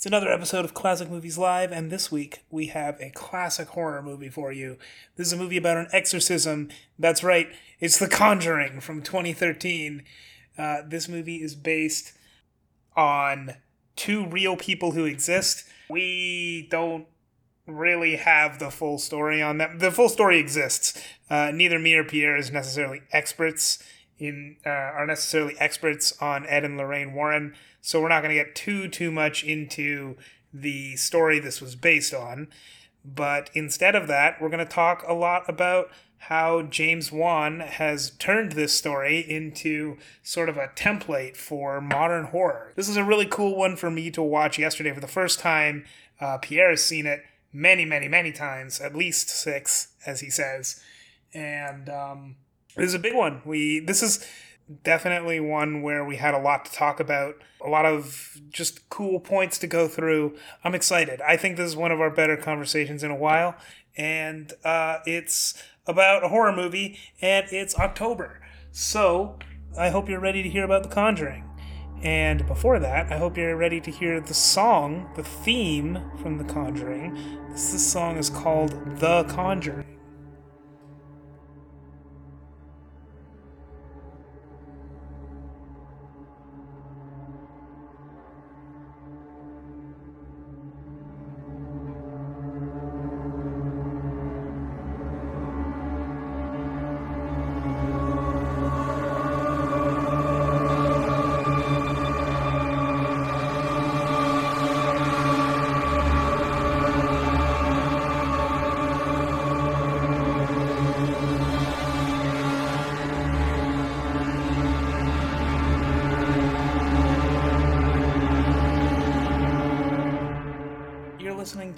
It's another episode of Classic Movies Live, and this week we have a classic horror movie for you. This is a movie about an exorcism. That's right, it's The Conjuring from 2013. Uh, this movie is based on two real people who exist. We don't really have the full story on them. The full story exists. Uh, neither me or Pierre is necessarily experts in uh, are necessarily experts on Ed and Lorraine Warren, so we're not going to get too too much into the story this was based on. But instead of that, we're going to talk a lot about how James Wan has turned this story into sort of a template for modern horror. This is a really cool one for me to watch yesterday for the first time. Uh, Pierre has seen it many, many, many times, at least six, as he says. And um, this is a big one. We this is definitely one where we had a lot to talk about, a lot of just cool points to go through. I'm excited. I think this is one of our better conversations in a while, and uh, it's about a horror movie, and it's October. So I hope you're ready to hear about The Conjuring. And before that, I hope you're ready to hear the song, the theme from The Conjuring. This, this song is called The Conjuring.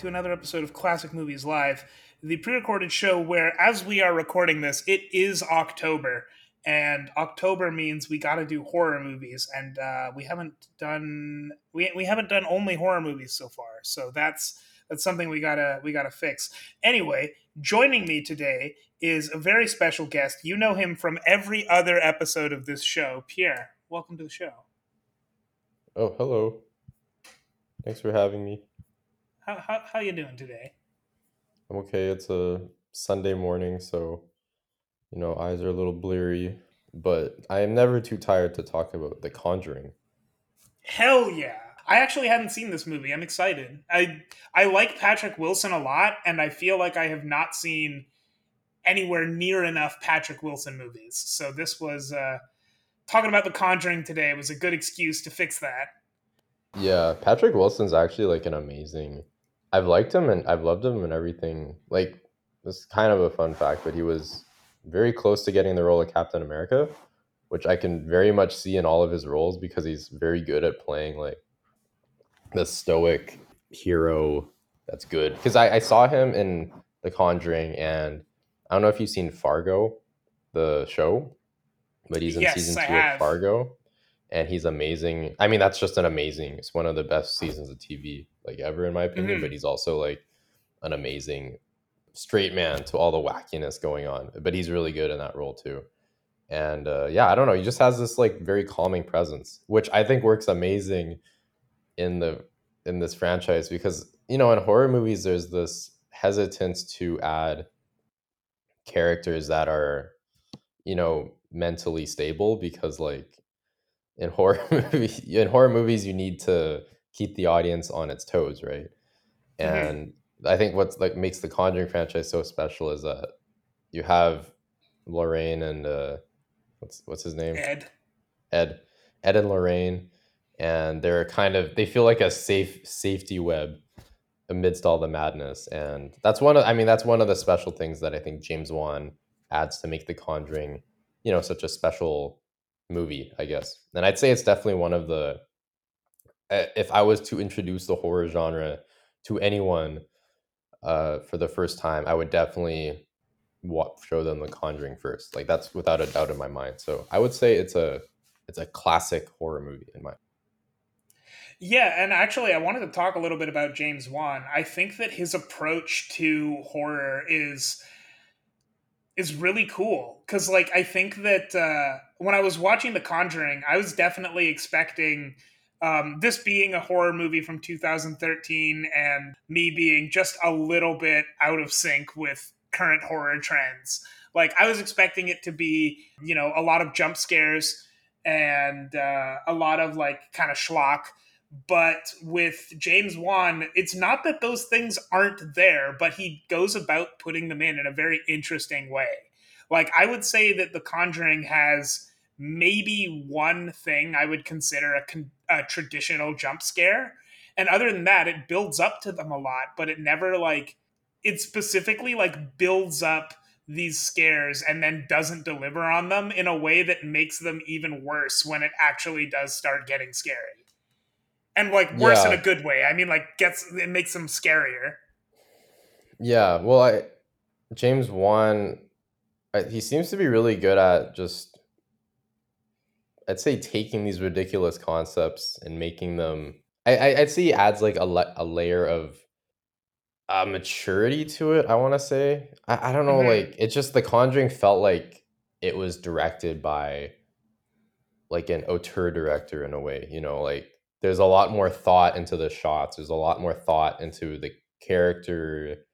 To another episode of Classic Movies Live, the pre recorded show where, as we are recording this, it is October. And October means we got to do horror movies, and uh, we haven't done we, we haven't done only horror movies so far. So that's that's something we gotta we gotta fix. Anyway, joining me today is a very special guest. You know him from every other episode of this show. Pierre, welcome to the show. Oh, hello. Thanks for having me. How how how you doing today? I'm okay. It's a Sunday morning, so you know, eyes are a little bleary, but I am never too tired to talk about The Conjuring. Hell yeah. I actually hadn't seen this movie. I'm excited. I I like Patrick Wilson a lot and I feel like I have not seen anywhere near enough Patrick Wilson movies. So this was uh talking about The Conjuring today was a good excuse to fix that. Yeah, Patrick Wilson's actually like an amazing I've liked him and I've loved him and everything. Like this is kind of a fun fact, but he was very close to getting the role of Captain America, which I can very much see in all of his roles because he's very good at playing like the stoic hero that's good. Because I, I saw him in The Conjuring and I don't know if you've seen Fargo, the show, but he's in Yes, season two of Fargo and he's amazing. I mean, that's just an amazing. It's one of the best seasons of TV like ever in my opinion. Mhm. But he's also like an amazing straight man to all the wackiness going on. But he's really good in that role too. And uh, yeah, I don't know. He just has this like very calming presence, which I think works amazing in the in this franchise because you know in horror movies there's this hesitance to add characters that are you know mentally stable because like in horror movies in horror movies you need to keep the audience on its toes right? Mhm. and i think what's like makes the conjuring franchise so special is that you have lorraine and uh what's what's his name? Ed. ed. Ed and lorraine and they're kind of they feel like a safe safety web amidst all the madness. And that's one of i mean that's one of the special things that i think james wan adds to make the conjuring you know such a special movie i guess. And i'd say it's definitely one of the if i was to introduce the horror genre to anyone uh, for the first time i would definitely wa- show them the conjuring first. Like that's without a doubt in my mind. So i would say it's a it's a classic horror movie in my Yeah, and actually, I wanted to talk a little bit about James Wan. I think that his approach to horror is is really cool. Because, like, I think that uh, when I was watching The Conjuring, I was definitely expecting um, this being a horror movie from 2013 and me being just a little bit out of sync with current horror trends. Like I was expecting it to be, you know, a lot of jump scares and uh, a lot of like kind of schlock. But with James Wan, it's not that those things aren't there, but he goes about putting them in in a very interesting way. Like I would say that The Conjuring has maybe one thing I would consider a, con- a traditional jump scare, and other than that, it builds up to them a lot, but it never like it specifically like builds up these scares and then doesn't deliver on them in a way that makes them even worse when it actually does start getting scary. And like worse yeah. in a good way. I mean like gets it makes them scarier. Yeah, well I James Wan he seems to be really good at just I'd say taking these ridiculous concepts and making them I, I would say adds like a, a layer of uh, maturity to it. I want to say I, I don't know. Mm-hmm. Like it's just The Conjuring felt like it was directed by like an auteur director in a way. You know, like there's a lot more thought into the shots. There's a lot more thought into the character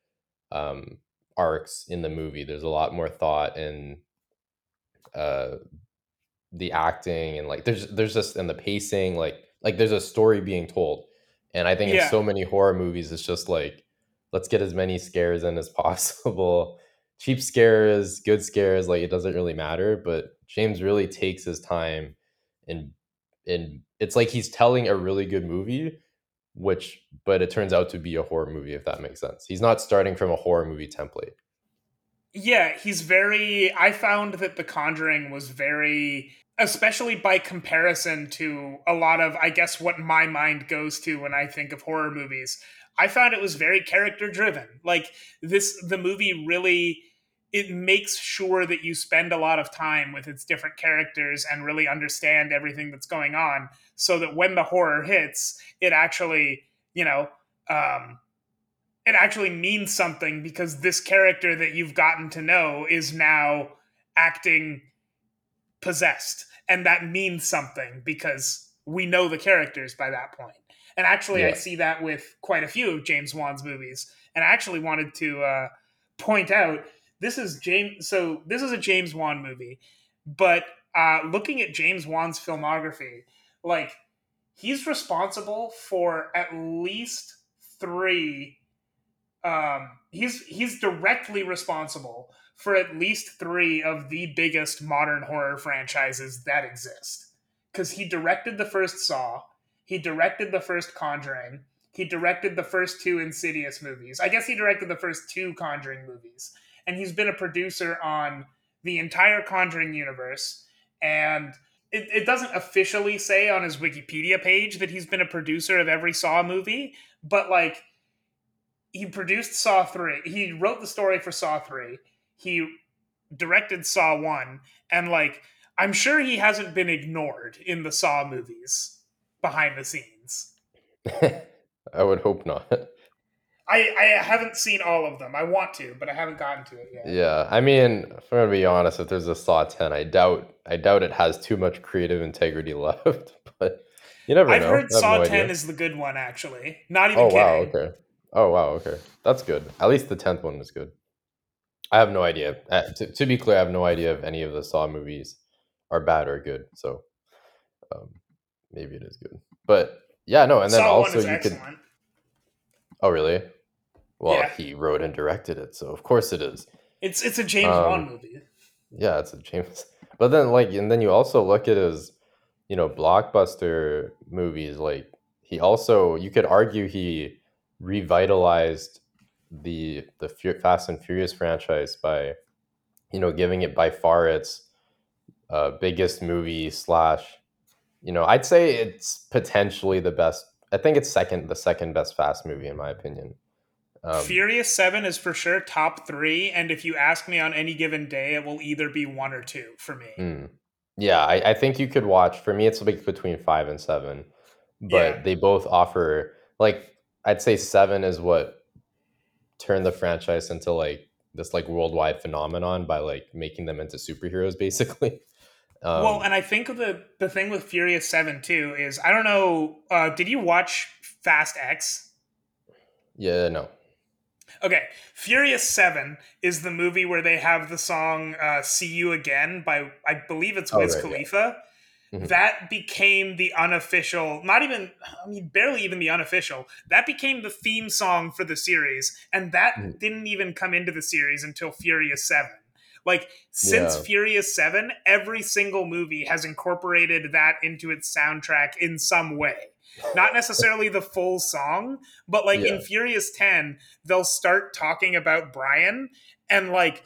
um, arcs in the movie. There's a lot more thought in uh, the acting and like there's there's just and the pacing like like there's a story being told. And I think yeah. in so many horror movies, it's just like let's get as many scares in as possible. Cheap scares, good scares, like it doesn't really matter. But James really takes his time and and it's like he's telling a really good movie, which but it turns out to be a horror movie, if that makes sense. He's not starting from a horror movie template. Yeah, he's very I found that The Conjuring was very especially by comparison to a lot of I guess what my mind goes to when I think of horror movies I found it was very character driven. Like this, the movie really it makes sure that you spend a lot of time with its different characters and really understand everything that's going on, so that when the horror hits, it actually you know um, it actually means something because this character that you've gotten to know is now acting possessed and that means something because we know the characters by that point and actually, yeah. I see that with quite a few of James Wan's movies. And I actually wanted to uh, point out this is James. So this is a James Wan movie, but uh, looking at James Wan's filmography, like he's responsible for at least three. Um, he's he's directly responsible for at least three of the biggest modern horror franchises that exist. Because he directed the first Saw, he directed the first Conjuring. He directed the first two Insidious movies. I guess he directed the first two Conjuring movies. And he's been a producer on the entire Conjuring universe. And it, it doesn't officially say on his Wikipedia page that he's been a producer of every Saw movie, but like he produced Saw 3. He wrote the story for Saw 3. He directed Saw 1. And like, I'm sure he hasn't been ignored in the Saw movies behind the scenes. I would hope not. I, I haven't seen all of them. I want to, but I haven't gotten to it yet. Yeah, I mean, if I'm gonna be honest, if there's a Saw ten, I doubt I doubt it has too much creative integrity left. But you never know I've know. heard Saw no ten idea. is the good one, actually. Not even. Oh kidding. wow! Okay. Oh wow! Okay, that's good. At least the tenth one is good. I have no idea. Uh, to, to be clear, I have no idea if any of the Saw movies are bad or good. So, um, maybe it is good. But yeah, no, and then Saw also you excellent. could. Oh really? Well, yeah. he wrote and directed it, so of course it is. It's it's a James um, Wan movie. Yeah, it's a James. But then like, and then you also look at his, you know, blockbuster movies. Like he also, you could argue he revitalized the the Fast and Furious franchise by, you know, giving it by far its uh, biggest movie slash you know, I'd say it's potentially the best. I think it's second, the second best Fast movie in my opinion. Um, Furious Seven is for sure top three, and if you ask me on any given day, it will either be one or two for me. Mm, yeah, I, I, think you could watch. For me, it's like between five and seven, but yeah. they both offer like I'd say seven is what turned the franchise into like this like worldwide phenomenon by like making them into superheroes, basically. Um, well, and I think the the thing with Furious Seven too is I don't know. Uh, did you watch Fast X? yeah, no. Okay, Furious Seven is the movie where they have the song uh, "See You Again" by I believe it's Oh, Wiz right, yeah. Khalifa. Mhm. That became the unofficial, not even, I mean, barely even the unofficial. That became the theme song for the series, and that Mhm. didn't even come into the series until Furious Seven. Like since Yeah. Furious Seven, every single movie has incorporated that into its soundtrack in some way. Not necessarily the full song, but like in Furious 10, they'll start talking about Brian and like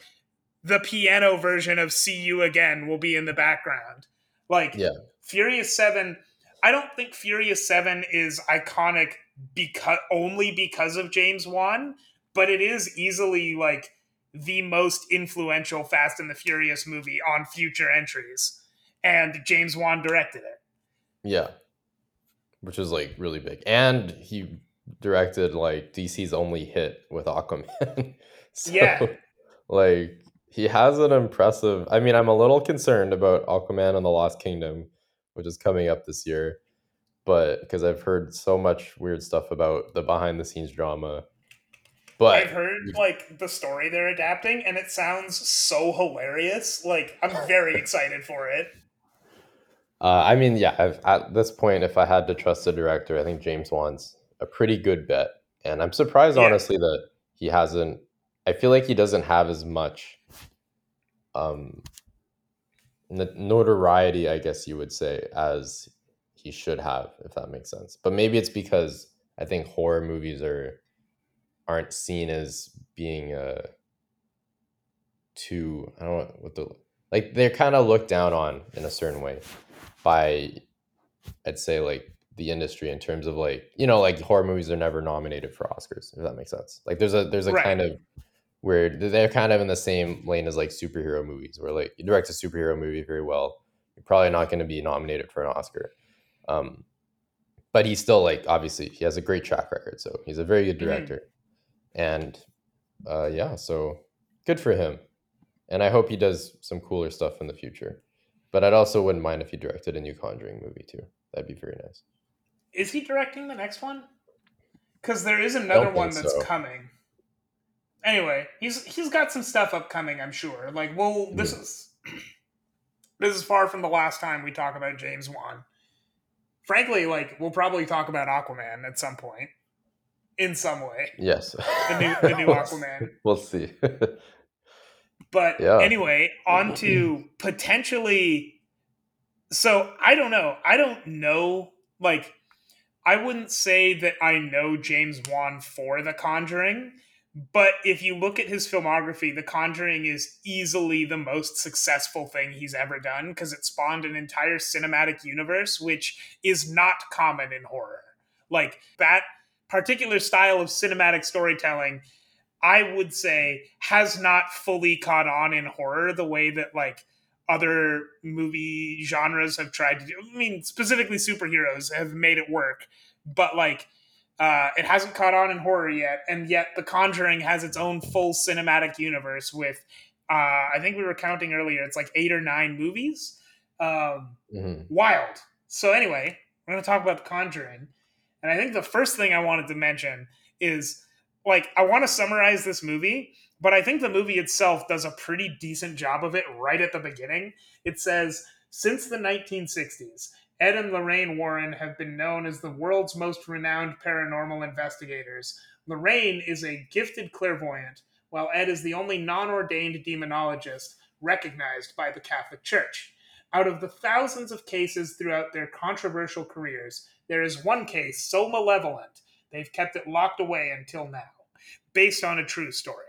the piano version of See You Again will be in the background. Like Yeah. Furious 7, I don't think Furious 7 is iconic because only because of James Wan, but it is easily like the most influential Fast and the Furious movie on future entries. And James Wan directed it. Yeah. Which is like really big. And he directed like DC's only hit with Aquaman. so Yeah. like he has an impressive I mean, I'm a little concerned about Aquaman and the Lost Kingdom, which is coming up this year. But because I've heard so much weird stuff about the behind the scenes drama. But I've heard like the story they're adapting, and it sounds so hilarious. Like I'm very excited for it. Uh, I mean, yeah, I've, at this point, if I had to trust a director, I think James Wan's a pretty good bet. And I'm surprised, Yeah. honestly, that he hasn't. I feel like he doesn't have as much um, n- notoriety, I guess you would say, as he should have, if that makes sense. But maybe it's because I think horror movies are aren't seen as being uh, too. I don't know what the like. They're kind of looked down on in a certain way by I'd say like the industry in terms of like you know like horror movies are never nominated for Oscars if that makes sense. Like there's a there's a Right. kind of where they're kind of in the same lane as like superhero movies where like you direct a superhero movie very well you're probably not going to be nominated for an Oscar. Um, but he's still like obviously he has a great track record so he's a very good Mhm. director and uh, yeah so good for him and I hope he does some cooler stuff in the future. But I'd also wouldn't mind if he directed a new Conjuring movie too. That'd be very nice. Is he directing the next one? Because there is another one that's so. coming. Anyway, he's he's got some stuff upcoming. I'm sure. Like, well, this is this is far from the last time we talk about James Wan. Frankly, like we'll probably talk about Aquaman at some point, in some way. Yes. The new the new Aquaman. We'll see. But Yeah. anyway, on to potentially. So I don't know. I don't know. Like, I wouldn't say that I know James Wan for The Conjuring, but if you look at his filmography, The Conjuring is easily the most successful thing he's ever done because it spawned an entire cinematic universe, which is not common in horror. Like, that particular style of cinematic storytelling I would say has not fully caught on in horror the way that like other movie genres have tried to do. I mean, specifically superheroes have made it work, but like uh, it hasn't caught on in horror yet. And yet, The Conjuring has its own full cinematic universe with uh, I think we were counting earlier. It's like eight or nine movies. Um, Mhm. wild. So anyway, we're going to talk about The Conjuring, and I think the first thing I wanted to mention is like I want to summarize this movie, but I think the movie itself does a pretty decent job of it right at the beginning. It says since the 1960s, Ed and Lorraine Warren have been known as the world's most renowned paranormal investigators. Lorraine is a gifted clairvoyant, while Ed is the only non ordained demonologist recognized by the Catholic Church. Out of the thousands of cases throughout their controversial careers, there is one case so malevolent they've kept it locked away until now, based on a true story.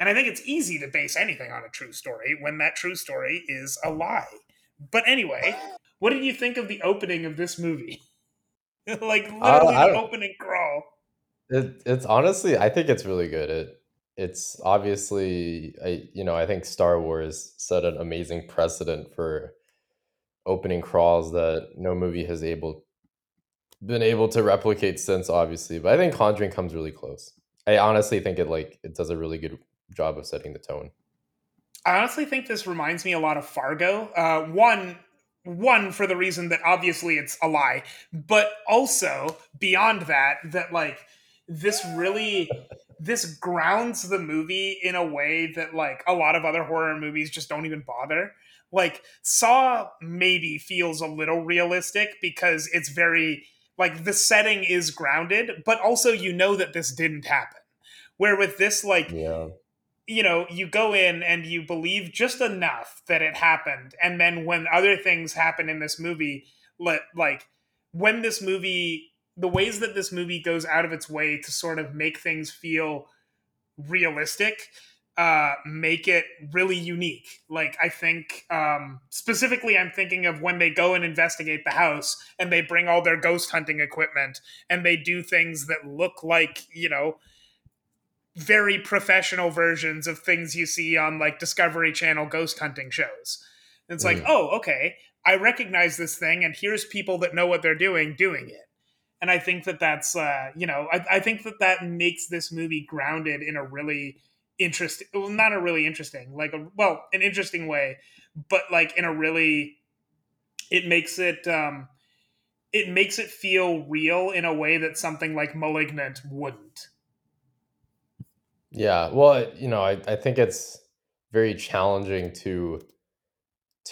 And I think it's easy to base anything on a true story when that true story is a lie. But anyway, what did you think of the opening of this movie? like literally I the opening crawl. It, it's honestly, I think it's really good. It it's obviously, I you know, I think Star Wars set an amazing precedent for opening crawls that no movie has able been able to replicate since. Obviously, but I think Conjuring comes really close. I honestly think it like it does a really good job of setting the tone. I honestly think this reminds me a lot of Fargo. Uh, one, one for the reason that obviously it's a lie, but also beyond that, that like this really this grounds the movie in a way that like a lot of other horror movies just don't even bother. Like Saw maybe feels a little realistic because it's very like the setting is grounded, but also you know that this didn't happen. Where with this, like, Yeah. You know, you go in and you believe just enough that it happened, and then when other things happen in this movie, let like when this movie, the ways that this movie goes out of its way to sort of make things feel realistic, uh, make it really unique. Like I think um, specifically, I'm thinking of when they go and investigate the house and they bring all their ghost hunting equipment and they do things that look like you know very professional versions of things you see on like Discovery Channel ghost hunting shows. It's like, Mm. oh, okay, I recognize this thing, and here's people that know what they're doing doing it. And I think that that's, uh, you know, I, I think that that makes this movie grounded in a really interesting, well, not a really interesting, like a well, an interesting way, but like in a really, it makes it, um, it makes it feel real in a way that something like *Malignant* wouldn't. Yeah. Well, you know, I, I think it's very challenging to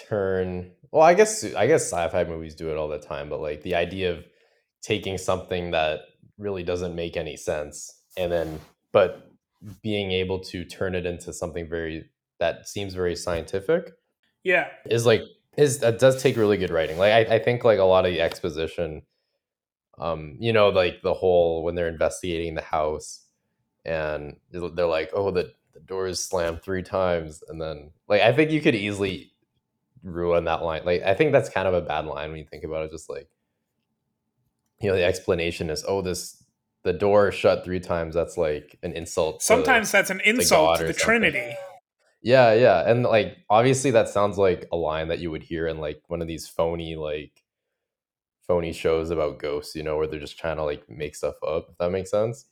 turn well, I guess I guess sci-fi movies do it all the time, but like the idea of taking something that really doesn't make any sense and then but being able to turn it into something very that seems very scientific Yeah, is like is that does take really good writing. Like I, I think like a lot of the exposition, um, you know, like the whole when they're investigating the house and they're like, oh, the, the door is slammed three times, and then like I think you could easily ruin that line. Like I think that's kind of a bad line when you think about it. Just like you know, the explanation is, oh, this the door shut three times. That's like an insult. to- sometimes that's an insult to the something. Trinity. yeah, yeah, and like obviously that sounds like a line that you would hear in like one of these phony like phony shows about ghosts, you know, where they're just trying to like make stuff up. If that makes sense.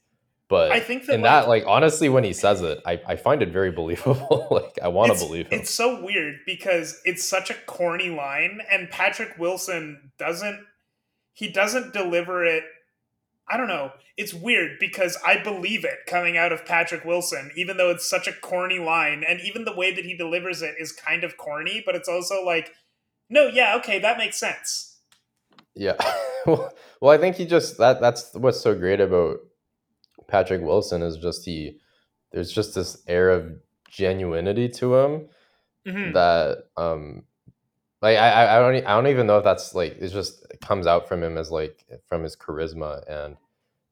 But I think that, in that, like- like honestly, when he says it, I, I find it very believable. like I want to believe him. It's so weird because it's such a corny line, and Patrick Wilson doesn't. He doesn't deliver it. I don't know. It's weird because I believe it coming out of Patrick Wilson, even though it's such a corny line, and even the way that he delivers it is kind of corny, but it's also like, no, yeah, okay, that makes sense. Yeah. well, well, I think he just that that's what's so great about Patrick Wilson is just he there's just this air of genuinity to him Mhm. that um like I I don't I don't even know if that's like it's just it comes out from him as like from his charisma and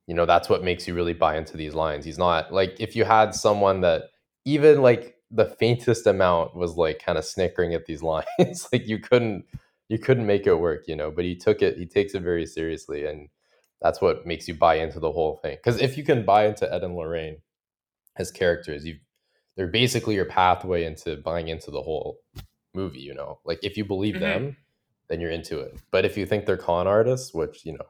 you know that's what makes you really buy into these lines. He's not like if you had someone that even like the faintest amount was like kind of snickering at these lines like you couldn't you couldn't make it work, you know, but he took it he takes it very seriously and that's what makes you buy into the whole thing. Cuz if you can buy into Ed and Lorraine as characters, you they're basically your pathway into buying into the whole movie, you know. Like if you believe Mhm. them, then you're into it. But if you think they're con artists, which, you know,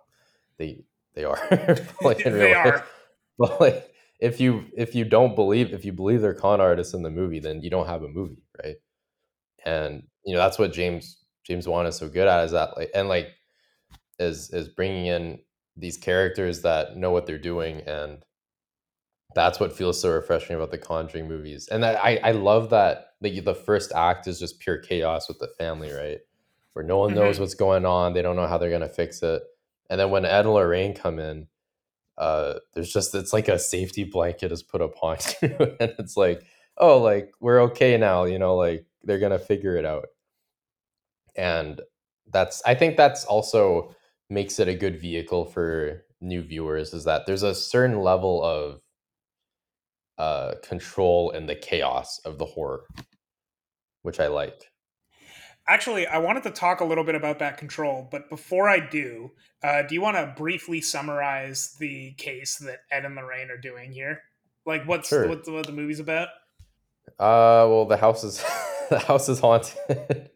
they they are like in they life, are. but like if you if you don't believe if you believe they're con artists in the movie, then you don't have a movie, right? And you know that's what James James Wan is so good at is that like and like is is bringing in these characters that know what they're doing and that's what feels so refreshing about the Conjuring movies. And that, I I love that the the first act is just pure chaos with the family, right? Where no one knows Mhm. what's going on, they don't know how they're gonna fix it. And then when Ed and Lorraine come in, uh, there's just it's like a safety blanket is put upon you, and it's like, oh, like we're okay now, you know, like they're gonna figure it out. And that's I think that's also makes it a good vehicle for new viewers is that there's a certain level of uh control in the chaos of the horror, which I like. Actually, I wanted to talk a little bit about that control, but before I do, uh, do you want to briefly summarize the case that Ed and Lorraine are doing here? Like, what's Sure. what, what the movie's about? Uh, well, the house is the house is haunted,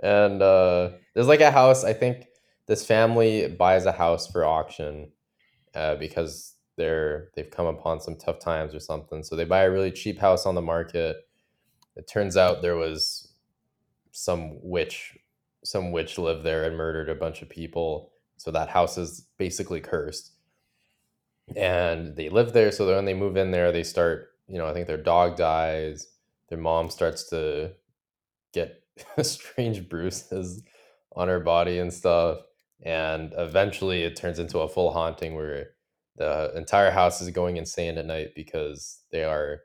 and uh, there's like a house. I think this family buys a house for auction, uh, because they're they've come upon some tough times or something. So they buy a really cheap house on the market. it turns out there was some witch some witch lived there and murdered a bunch of people. So that house is basically cursed. And they live there. So when they move in there. They start you know i think their dog dies. Their mom starts to get strange bruises on her body and stuff and eventually it turns into a full haunting where the entire house is going insane at night because they are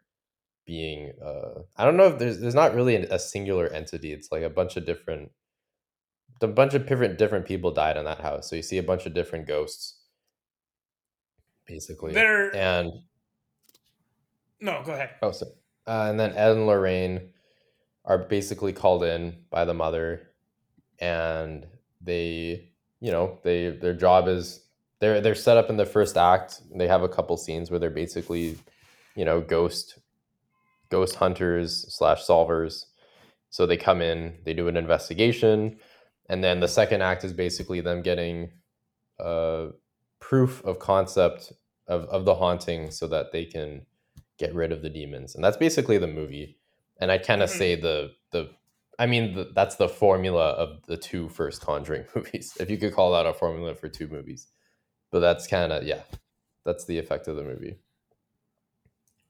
being uh i don't know if there's there's not really a singular entity it's like a bunch of different a bunch of different different people died in that house so you see a bunch of different ghosts basically They're- and No, go ahead. Oh, so, uh, and then Ed and Lorraine are basically called in by the mother, and they, you know, they their job is they're they're set up in the first act. They have a couple scenes where they're basically, you know, ghost ghost hunters slash solvers. So they come in, they do an investigation, and then the second act is basically them getting uh, proof of concept of, of the haunting so that they can get rid of the demons and that's basically the movie and i kind of Mhm. say the the i mean the, that's the formula of the two first conjuring movies if you could call that a formula for two movies but that's kind of yeah that's the effect of the movie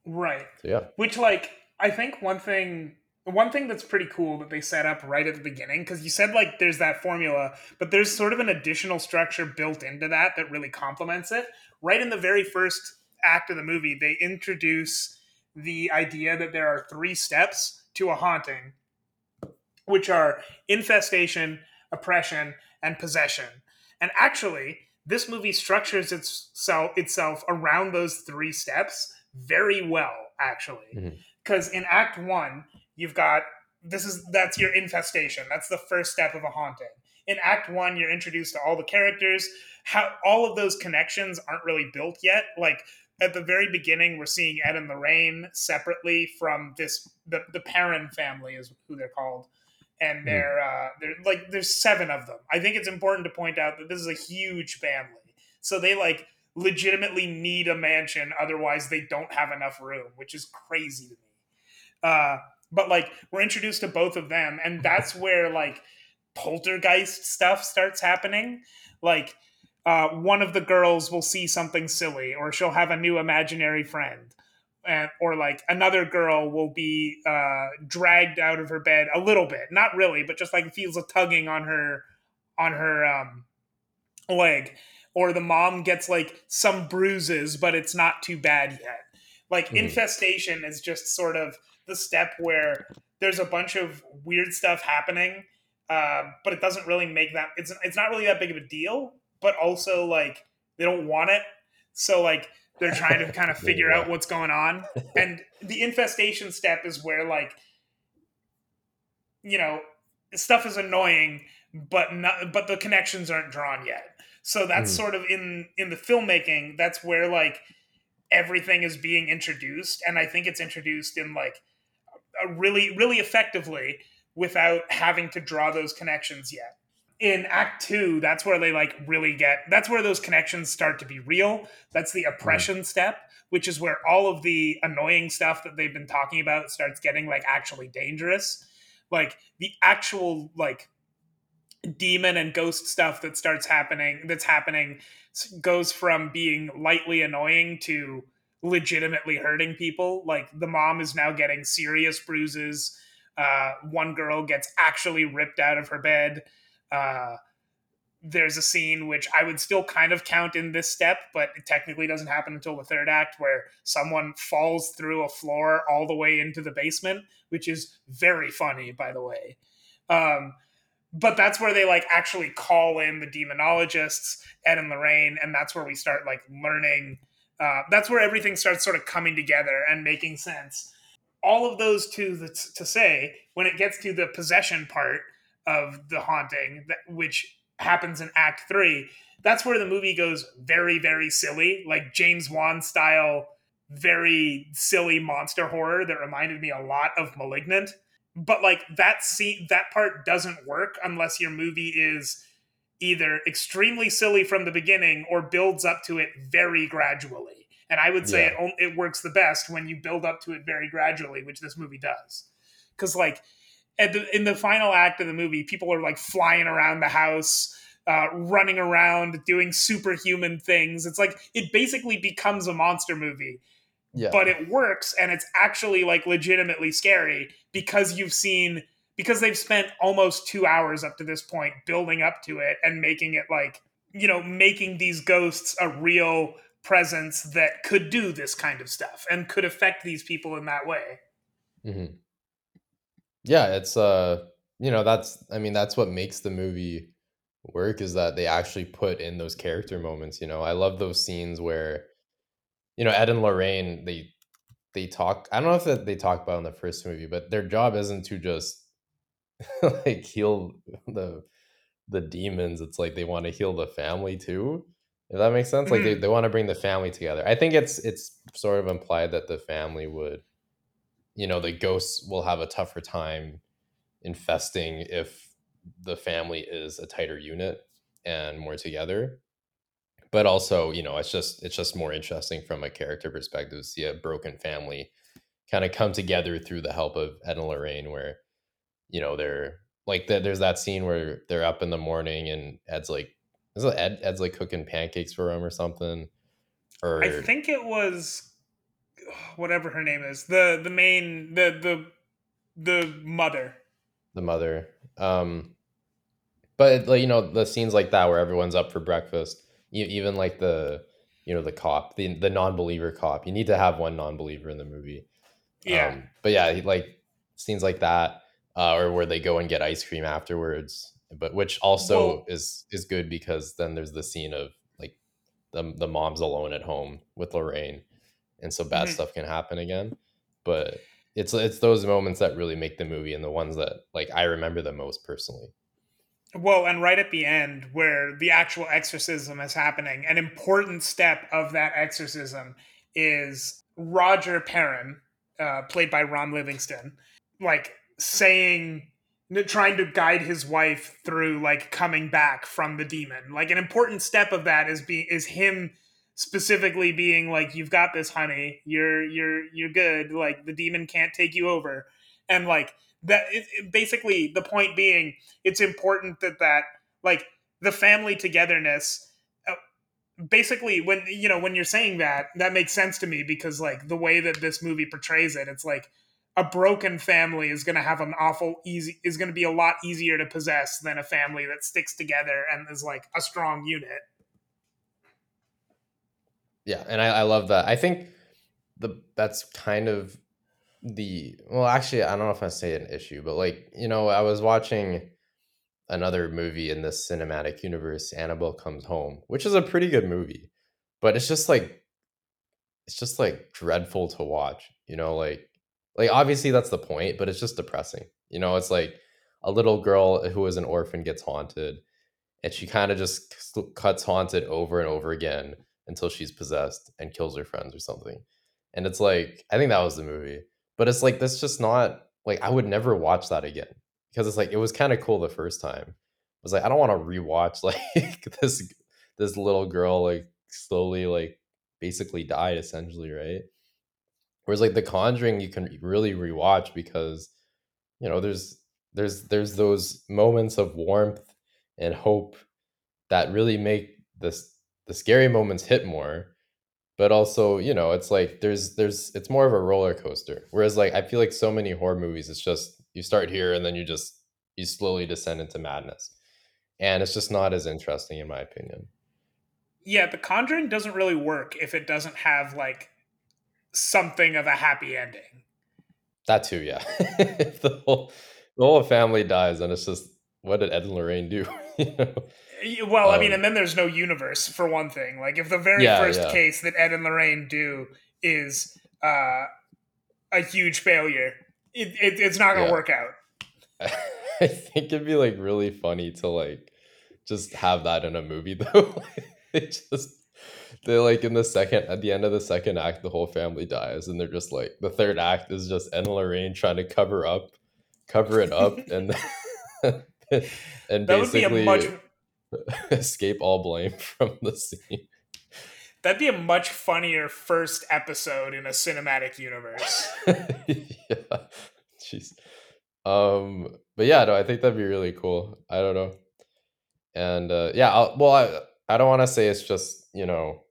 Right. so yeah Which, like, I think one thing, one thing that's pretty cool that they set up right at the beginning, because you said like there's that formula, but there's sort of an additional structure built into that that really complements it. Right in the very first act of the movie, they introduce the idea that there are three steps to a haunting, which are infestation, oppression, and possession. And actually, this movie structures itself itself around those three steps very well, actually. Mm-hmm. Because in Act One, you've got this is that's your infestation. That's the first step of a haunting. In Act One, you're introduced to all the characters. How all of those connections aren't really built yet. Like at the very beginning, we're seeing Ed and Lorraine separately from this the the Perron family is who they're called, and they're uh, they're like there's seven of them. I think it's important to point out that this is a huge family, so they like legitimately need a mansion, otherwise they don't have enough room, which is crazy to me. Uh, but like we're introduced to both of them, and that's where like poltergeist stuff starts happening. Like uh, one of the girls will see something silly, or she'll have a new imaginary friend. And, or like another girl will be uh, dragged out of her bed a little bit, not really, but just like feels a tugging on her on her um, leg, or the mom gets like some bruises, but it's not too bad yet. Like Mhm. infestation is just sort of the step where there's a bunch of weird stuff happening, uh, but it doesn't really make that it's it's not really that big of a deal. But also like they don't want it, so like they're trying to kind of figure out what's going on. And the infestation step is where like you know stuff is annoying, but not but the connections aren't drawn yet. So that's Mhm. sort of in in the filmmaking. That's where like everything is being introduced, and I think it's introduced in like a really really effectively without having to draw those connections yet. In Act Two, that's where they like really get. That's where those connections start to be real. That's the oppression step, which is where all of the annoying stuff that they've been talking about starts getting like actually dangerous. Like the actual like demon and ghost stuff that starts happening that's happening goes from being lightly annoying to legitimately hurting people like the mom is now getting serious bruises uh, one girl gets actually ripped out of her bed uh, there's a scene which i would still kind of count in this step but it technically doesn't happen until the third act where someone falls through a floor all the way into the basement which is very funny by the way. Um, but that's where they like actually call in the demonologists ed and lorraine and that's where we start like learning uh, that's where everything starts sort of coming together and making sense. All of those to to say when it gets to the possession part of the haunting that, which happens in act three that's where the movie goes very very silly like james wan style very silly monster horror that reminded me a lot of malignant. But like that scene that part doesn't work unless your movie is either extremely silly from the beginning or builds up to it very gradually. And i would say Yeah. it, it works the best when you build up to it very gradually which this movie does. Because like at the, in the final act of the movie, people are like flying around the house. Uh, running around doing superhuman things. It's like it basically becomes a monster movie Yeah. but it works and it's actually like legitimately scary because you've seen because they've spent almost two hours up to this point building up to it and making it like you know making these ghosts a real presence that could do this kind of stuff and could affect these people in that way hmm Yeah, it's uh, you know, that's I mean, that's what makes the movie work is that they actually put in those character moments, you know. I love those scenes where, you know, Ed and Lorraine, they they talk I don't know if that they talk about in the first movie, but their job isn't to just like heal the the demons. It's like they want to heal the family too. If that makes sense. Like they, Mhm. they want to bring the family together. I think it's it's sort of implied that the family would you know the ghosts will have a tougher time infesting if the family is a tighter unit and more together. But also you know it's just it's just more interesting from a character perspective to see a broken family kind of come together through the help of ed and lorraine where you know they're like the, there's that scene where they're up in the morning and ed's like is it ed? Ed's like cooking pancakes for him or something or i think it was whatever her name is the the main the the the mother the mother. Um, but like you know the scenes like that where everyone's up for breakfast, even like the you know the cop, the the non-believer cop. You need to have one non-believer in the movie. yeah Um, but yeah, like scenes like that, uh, or where they go and get ice cream afterwards. But which also is is good because then there's the scene of like the the mom's alone at home with Lorraine, and so bad Mhm. stuff can happen again. But it's it's those moments that really make the movie and the ones that like I remember the most personally. Well, and right at the end, where the actual exorcism is happening, an important step of that exorcism is Roger Perron, uh, played by Ron Livingston, like saying, trying to guide his wife through like coming back from the demon. Like an important step of that is being is him specifically being like, "You've got this, honey. You're you're you're good. Like the demon can't take you over," and like that. It, it- basically, the point being it's important that that like the family togetherness uh, basically when you know when you're saying that that makes sense to me because like the way that this movie portrays it it's like a broken family is going to have an awful easy is going to be a lot easier to possess than a family that sticks together and is like a strong unit Yeah, and I, I love that. I think the that's kind of the well, actually, I don't know if I say an issue, but like you know, I was watching another movie in this cinematic universe, Annabelle Comes Home, which is a pretty good movie, but it's just like it's just like dreadful to watch. You know, like like obviously that's the point, but it's just depressing. You know, it's like a little girl who is an orphan gets haunted, and she kind of just cuts haunted over and over again until she's possessed and kills her friends or something. And it's like I think that was the movie, but it's like that's just not like I would never watch that again because it's like it was kind of cool the first time. I was like I don't want to rewatch like this this little girl like slowly like basically died essentially, right? Whereas like The Conjuring you can really rewatch because you know there's there's there's those moments of warmth and hope that really make this the scary moments hit more but also you know it's like there's there's it's more of a roller coaster whereas like i feel like so many horror movies it's just you start here and then you just you slowly descend into madness and it's just not as interesting in my opinion. Yeah the conjuring doesn't really work if it doesn't have like something of a happy ending. That too yeah. If the whole the whole family dies and it's just what did ed and lorraine do? You know Well, I mean, Um, and then there's no universe for one thing. Like, if the very Yeah, first yeah. case that Ed and Lorraine do is uh, a huge failure, it, it, it's not going to Yeah. work out. I think it'd be like really funny to like just have that in a movie though. they just they like in the second at the end of the second act the whole family dies and they're just like the third act is just Ed and Lorraine trying to cover up cover it up and and That would be basically a much escape all blame from the scene. that'd be a much funnier first episode in a cinematic universe. yeah. Jeez. Um, but yeah, no, I think that'd be really cool. I don't know. And uh, yeah, I'll, well, I I don't want to say it's just you know,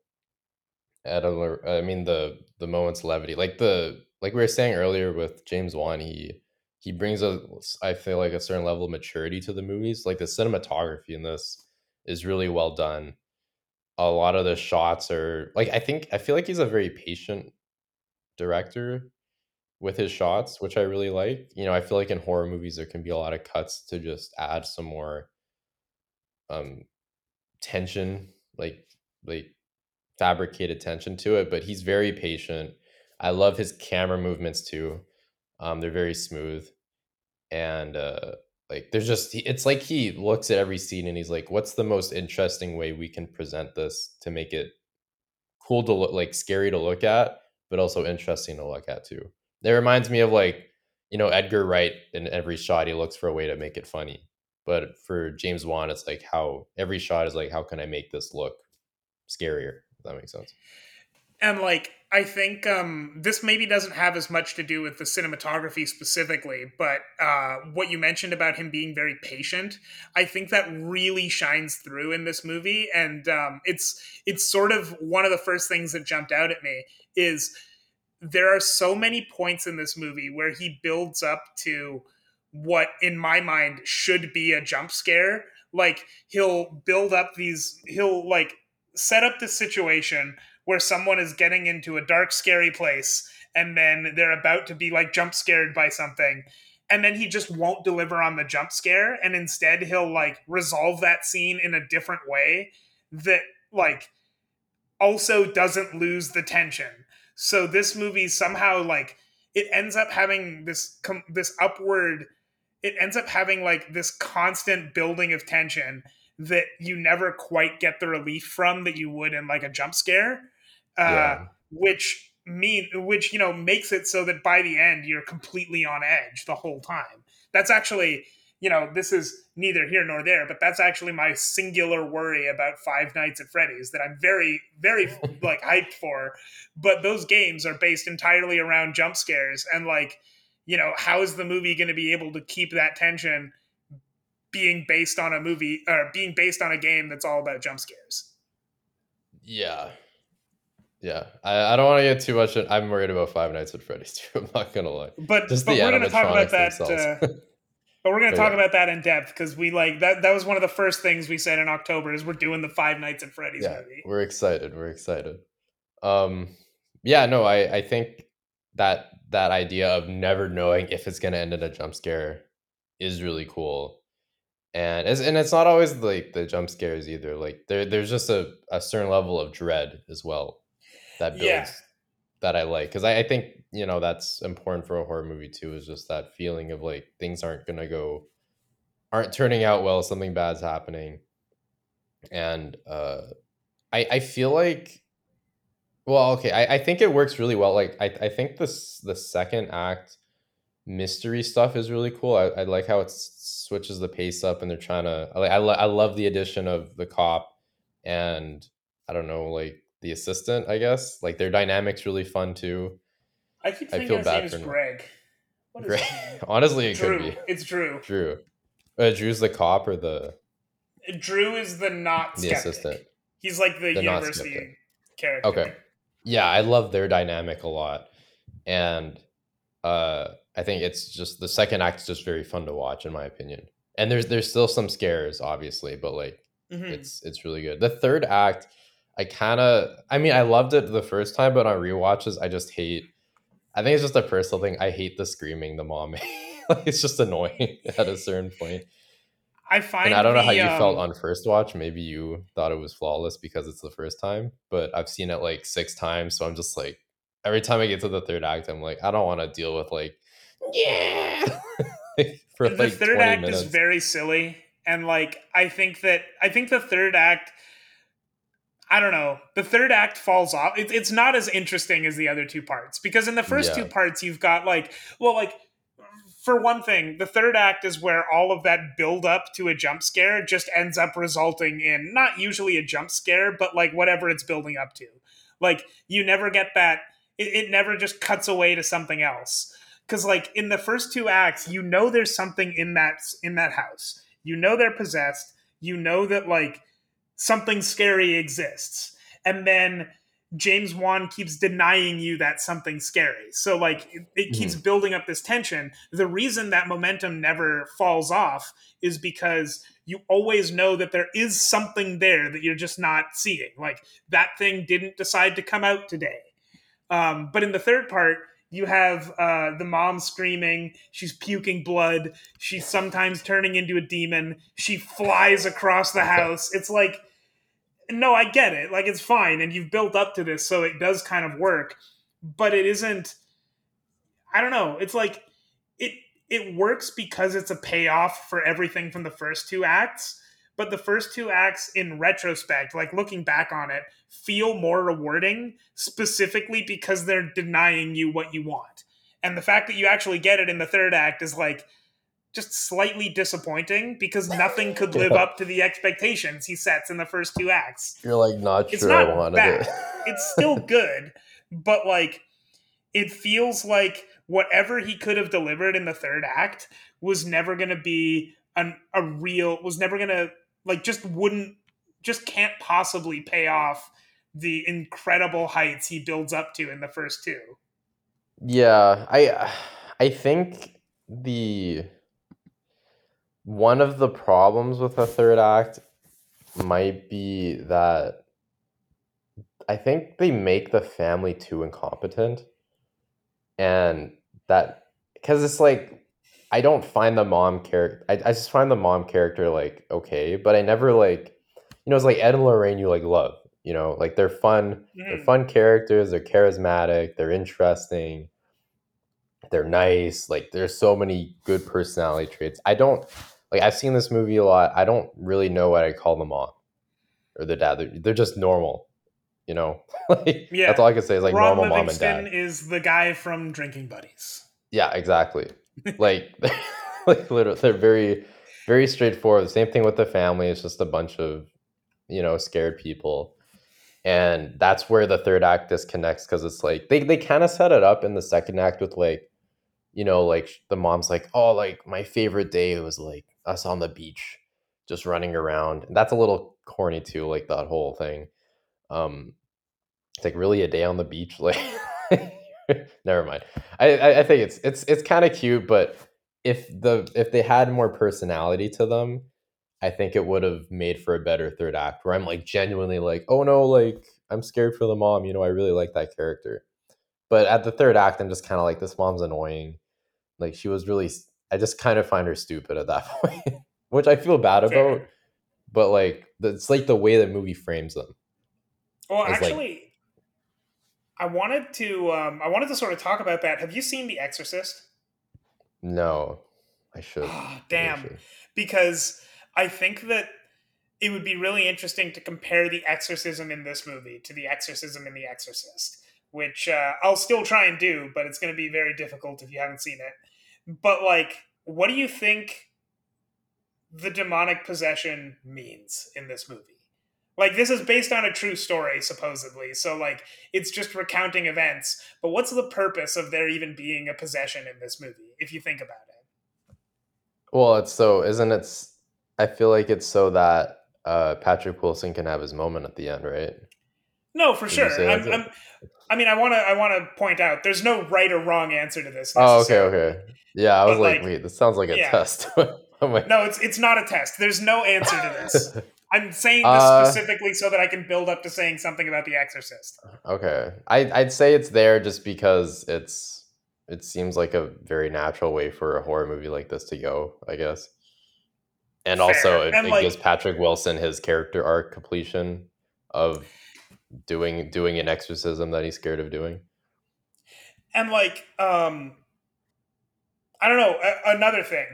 Adam. I mean the the moments levity, like the like we were saying earlier with James Wan, he he brings a I feel like a certain level of maturity to the movies. Like the cinematography in this is really well done. A lot of the shots are like I think I feel like he's a very patient director with his shots, which I really like. You know, I feel like in horror movies there can be a lot of cuts to just add some more um tension, like like fabricated tension to it, but he's very patient. I love his camera movements too. Um they're very smooth and uh like there's just it's like he looks at every scene and he's like what's the most interesting way we can present this to make it cool to look like scary to look at but also interesting to look at too? It reminds me of like you know edgar wright in every shot he looks for a way to make it funny. But for james wan it's like how every shot is like how can i make this look scarier? If that makes sense and like I think um, this maybe doesn't have as much to do with the cinematography specifically, but uh, what you mentioned about him being very patient, I think that really shines through in this movie, and um, it's it's sort of one of the first things that jumped out at me is there are so many points in this movie where he builds up to what in my mind should be a jump scare. Like he'll build up these he'll like set up the situation where someone is getting into a dark, scary place and then they're about to be like jump scared by something. And then he just won't deliver on the jump scare. And instead, he'll like resolve that scene in a different way that like also doesn't lose the tension. So this movie somehow like it ends up having this com- this upward it ends up having like this constant building of tension that you never quite get the relief from that you would in like a jump scare uh, yeah. which mean which you know makes it so that by the end you're completely on edge the whole time. That's actually you know this is neither here nor there, but that's actually my singular worry about Five Nights at Freddy's that I'm very very like hyped for. But those games are based entirely around jump scares and like you know how is the movie going to be able to keep that tension being based on a movie or being based on a game that's all about jump scares yeah yeah, I, I don't want to get too much. In, I'm worried about Five Nights at Freddy's too. I'm not gonna lie. But Just but we're gonna talk about that. Uh, but we're gonna but talk yeah. about that in depth because we like that. That was one of the first things we said in October is we're doing the Five Nights at Freddy's yeah, movie. We're excited. We're excited. Um, yeah, no, I I think that that idea of never knowing if it's gonna end in a jump scare is really cool and it's, and it's not always like the jump scares either like there there's just a, a certain level of dread as well that builds yeah. that I like because I, I think you know that's important for a horror movie too is just that feeling of like things aren't gonna go aren't turning out well something bad's happening and uh I I feel like well okay I, I think it works really well like I, I think this the second act mystery stuff is really cool I, I like how it switches the pace up and they're trying to I, I, I love the addition of the cop and I don't know like the assistant, I guess. Like their dynamics really fun too. I keep thinking I feel his bad name is Greg. What is Greg? Honestly, it Drew. could be. It's Drew. Drew. Uh, Drew's the cop or the. Drew is the not the assistant. He's like the, the university character. Okay. Yeah, I love their dynamic a lot, and uh, I think it's just the second act is just very fun to watch, in my opinion. And there's there's still some scares, obviously, but like mm-hmm. it's it's really good. The third act I kind of, I mean, I loved it the first time, but on rewatches, I just hate. I think it's just a personal thing. I hate the screaming the mom. like it's just annoying at a certain point. I find, and I don't the, know how you um, felt on first watch. Maybe you thought it was flawless because it's the first time, but I've seen it like six times, so I'm just like, every time I get to the third act, I'm like, I don't want to deal with like, yeah. for the like third act minutes. is very silly, and like I think that I think the third act I don't know. The third act falls off. It, it's not as interesting as the other two parts because in the first yeah. two parts you've got like, well, like for one thing, the third act is where all of that build up to a jump scare just ends up resulting in not usually a jump scare, but like whatever it's building up to. Like you never get that. It, it never just cuts away to something else. because like in the first two acts you know there's something in that in that house you know they're possessed you know that like something scary exists and then James Wan keeps denying you that something scary. So like it, it keeps mm. building up this tension. The reason that momentum never falls off is because you always know that there is something there that you're just not seeing. Like that thing didn't decide to come out today. Um, but in the third part, you have uh, the mom screaming. She's puking blood. She's sometimes turning into a demon. She flies across the house. It's like no, I get it. Like it's fine, and you've built up to this, so it does kind of work. But it isn't. I don't know. It's like it it works because it's a payoff for everything from the first two acts. But the first two acts, in retrospect, like looking back on it, feel more rewarding specifically because they're denying you what you want. And the fact that you actually get it in the third act is like, just slightly disappointing because nothing could live yeah. up to the expectations he sets in the first two acts. You're like not it's sure not I wanted bad. it. it's still good, but like it feels like whatever he could have delivered in the third act was never going to be an, a real was never going to like just wouldn't just can't possibly pay off the incredible heights he builds up to in the first two. Yeah, I I think the one of the problems with the third act might be that I think they make the family too incompetent. And that because it's like I don't find the mom character I, I just find the mom character like okay, but I never like you know, it's like Ed and Lorraine you like love. You know, like they're fun, mm. they're fun characters, they're charismatic, they're interesting, they're nice, like there's so many good personality traits. I don't like I've seen this movie a lot. I don't really know what I call them mom or the dad. They're, they're just normal, you know. like, yeah, that's all I can say is like Ron normal Livingston mom and dad. Is the guy from Drinking Buddies? Yeah, exactly. Like, like literally, they're very, very straightforward. The same thing with the family. It's just a bunch of, you know, scared people. And that's where the third act disconnects because it's like they, they kind of set it up in the second act with like, you know, like the mom's like, oh, like my favorite day was like us on the beach just running around. And that's a little corny too, like that whole thing. Um it's like really a day on the beach, like never mind. I, I, I think it's it's it's kind of cute, but if the if they had more personality to them, I think it would have made for a better third act where I'm like genuinely like, oh no, like I'm scared for the mom, you know, I really like that character. But at the third act, I'm just kind of like, this mom's annoying. Like she was really I just kind of find her stupid at that point, which I feel bad about. But like, it's like the way the movie frames them. Well, actually, like, I wanted to um, I wanted to sort of talk about that. Have you seen The Exorcist? No, I should. Oh, damn, I should. because I think that it would be really interesting to compare the exorcism in this movie to the exorcism in The Exorcist, which uh, I'll still try and do, but it's going to be very difficult if you haven't seen it. But like, what do you think the demonic possession means in this movie? Like this is based on a true story, supposedly. So like it's just recounting events. But what's the purpose of there even being a possession in this movie, if you think about it? Well, it's so isn't it I feel like it's so that uh, Patrick Wilson can have his moment at the end, right? No, for sure. I'm, I'm, i mean, I want to. I want to point out there's no right or wrong answer to this. Oh, okay, okay. Yeah, I was like, like, wait, this sounds like a yeah. test. like, no, it's it's not a test. There's no answer to this. I'm saying this uh, specifically so that I can build up to saying something about The Exorcist. Okay, I, I'd say it's there just because it's it seems like a very natural way for a horror movie like this to go. I guess, and Fair. also it, and it like, gives Patrick Wilson his character arc completion of doing doing an exorcism that he's scared of doing. And like, um, I don't know. A- another thing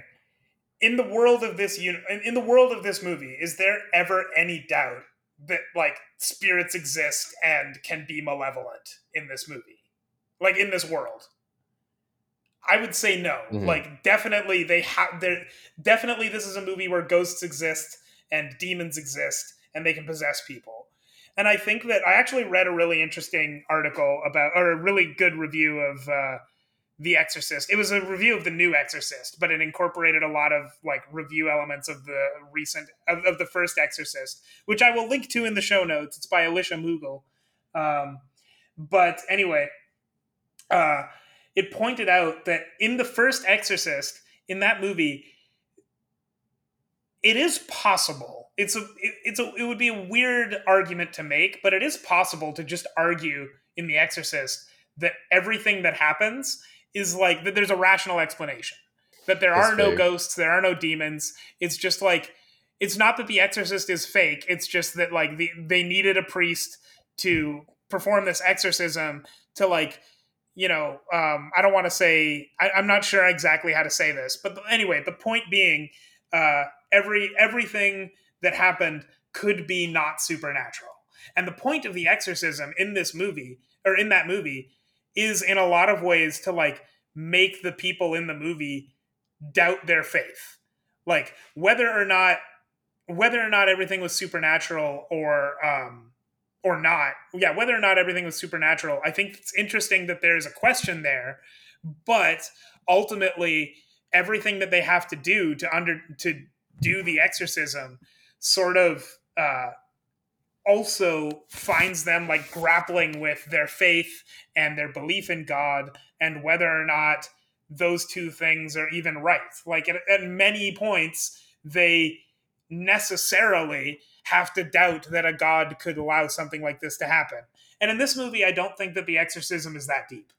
in the world of this uni- in the world of this movie, is there ever any doubt that like spirits exist and can be malevolent in this movie, like in this world? I would say no. Mm-hmm. Like definitely they have there definitely this is a movie where ghosts exist and demons exist and they can possess people. And I think that I actually read a really interesting article about or a really good review of uh, The Exorcist. It was a review of the new Exorcist, but it incorporated a lot of like review elements of the recent of, of the first Exorcist, which I will link to in the show notes. It's by Alisha Mughal. Um, but anyway, uh, it pointed out that in the first Exorcist, in that movie, it is possible. It's a it, it's a it would be a weird argument to make, but it is possible to just argue in The Exorcist that everything that happens is like that there's a rational explanation. That there That's are no fake. ghosts, there are no demons. It's just like it's not that The Exorcist is fake. It's just that like the, they needed a priest to perform this exorcism to like you know um, i don't want to say I, i'm not sure exactly how to say this but anyway the point being uh, every everything that happened could be not supernatural and the point of the exorcism in this movie or in that movie is in a lot of ways to like make the people in the movie doubt their faith. Like whether or not whether or not everything was supernatural or um or not yeah whether or not everything was supernatural i think it's interesting that there's a question there but ultimately everything that they have to do to under to do the exorcism sort of uh also finds them like grappling with their faith and their belief in god and whether or not those two things are even right like at, at many points they necessarily have to doubt that a god could allow something like this to happen. And in this movie, I don't think that the exorcism is that deep.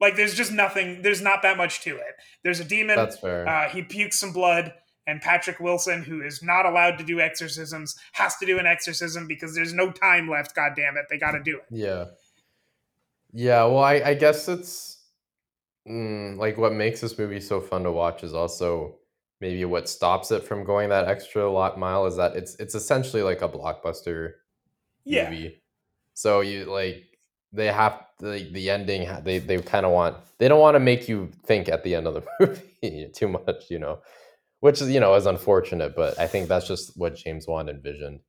Like, there's just nothing, there's not that much to it. There's a demon, That's fair. uh, he pukes some blood, and Patrick Wilson, who is not allowed to do exorcisms, has to do an exorcism because there's no time left. God damn it, they got to do it. Yeah. Yeah, well, I, I guess it's mm, like what makes this movie so fun to watch is also maybe what stops it from going that extra lot mile is that it's it's essentially like a blockbuster Yeah, movie. So you like they have the the ending they they kind of want they don't want to make you think at the end of the movie too much, you know. Which is, you know, is unfortunate, but I think that's just what James Wan envisioned.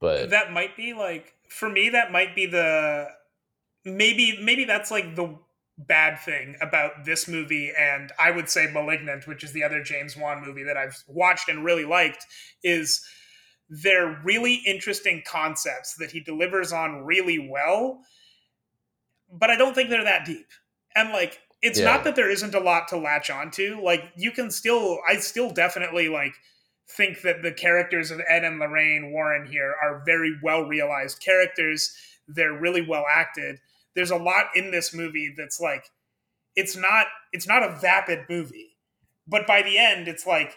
But that might be like for me that might be the maybe maybe that's like the bad thing about this movie and I would say Malignant, which is the other James Wan movie that I've watched and really liked, is they're really interesting concepts that he delivers on really well, but I don't think they're that deep. And like it's Yeah. not that there isn't a lot to latch onto. Like you can still I still definitely like think that the characters of Ed and Lorraine Warren here are very well realized characters. They're really well acted. There's a lot in this movie that's like it's not it's not a vapid movie. But by the end it's like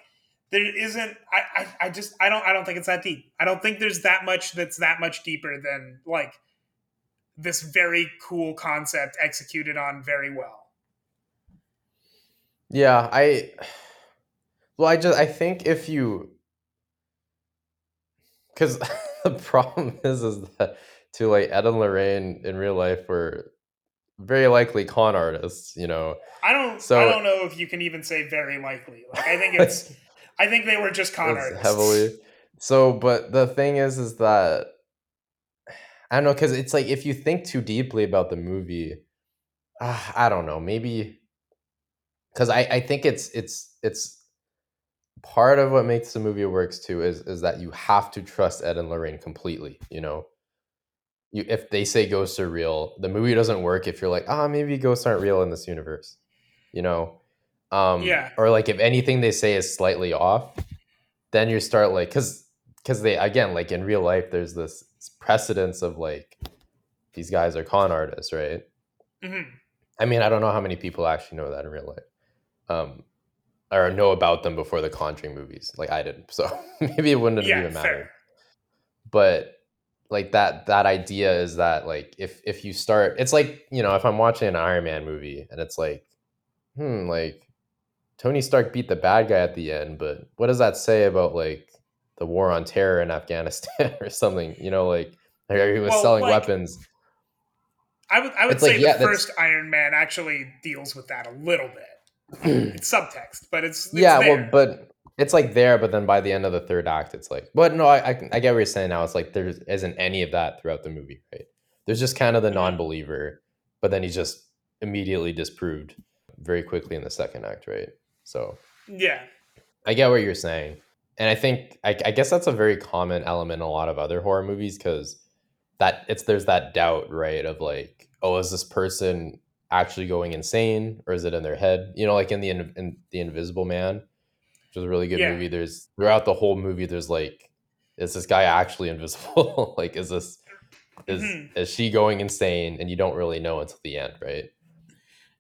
there isn't I, I, I just I don't I don't think it's that deep. I don't think there's that much that's that much deeper than like this very cool concept executed on very well. Yeah, I well, I just I think if you because the problem is is that to like Ed and Lorraine in real life were very likely con artists, you know. I don't So- I don't know if you can even say very likely. Like I think it's I think they were just con artists. heavily. So, but the thing is, is that I don't know because it's like if you think too deeply about the movie, uh, I don't know, maybe because I I think it's it's it's part of what makes the movie works too is is that you have to trust Ed and Lorraine completely. You know, you if they say ghosts are real, the movie doesn't work if you're like, ah, maybe ghosts aren't real in this universe. You know, um, Yeah. or like if anything they say is slightly off, then you start like because because they again like in real life there's this precedence of like these guys are con artists, right? Mhm. I mean, I don't know how many people actually know that in real life, um, or know about them before the Conjuring movies. Like I didn't, so maybe it wouldn't have Yeah, even fair. mattered. But like that that idea is that like if if you start, it's like you know if I'm watching an Iron Man movie and it's like, hmm, like Tony Stark beat the bad guy at the end, but what does that say about like the war on terror in Afghanistan or something? You know, like he was Well, selling like, weapons. I would I would It's like, say yeah, the that's- first Iron Man actually deals with that a little bit. It's subtext, but it's, it's yeah there. well but it's like there but then by the end of the third act it's like but no I, I I get what you're saying now it's like there isn't any of that throughout the movie right there's just kind of the Mhm. non-believer but then he's just immediately disproved very quickly in the second act, right? So Yeah. I get what you're saying, and I think I, I guess that's a very common element in a lot of other horror movies because that it's there's that doubt, right? Of like, oh, is this person actually going insane or is it in their head? You know, like in the in, in the Invisible Man, which is a really good Yeah. movie. There's throughout the whole movie, there's like, is this guy actually invisible? like, is this is Mhm. is she going insane? And you don't really know until the end, right?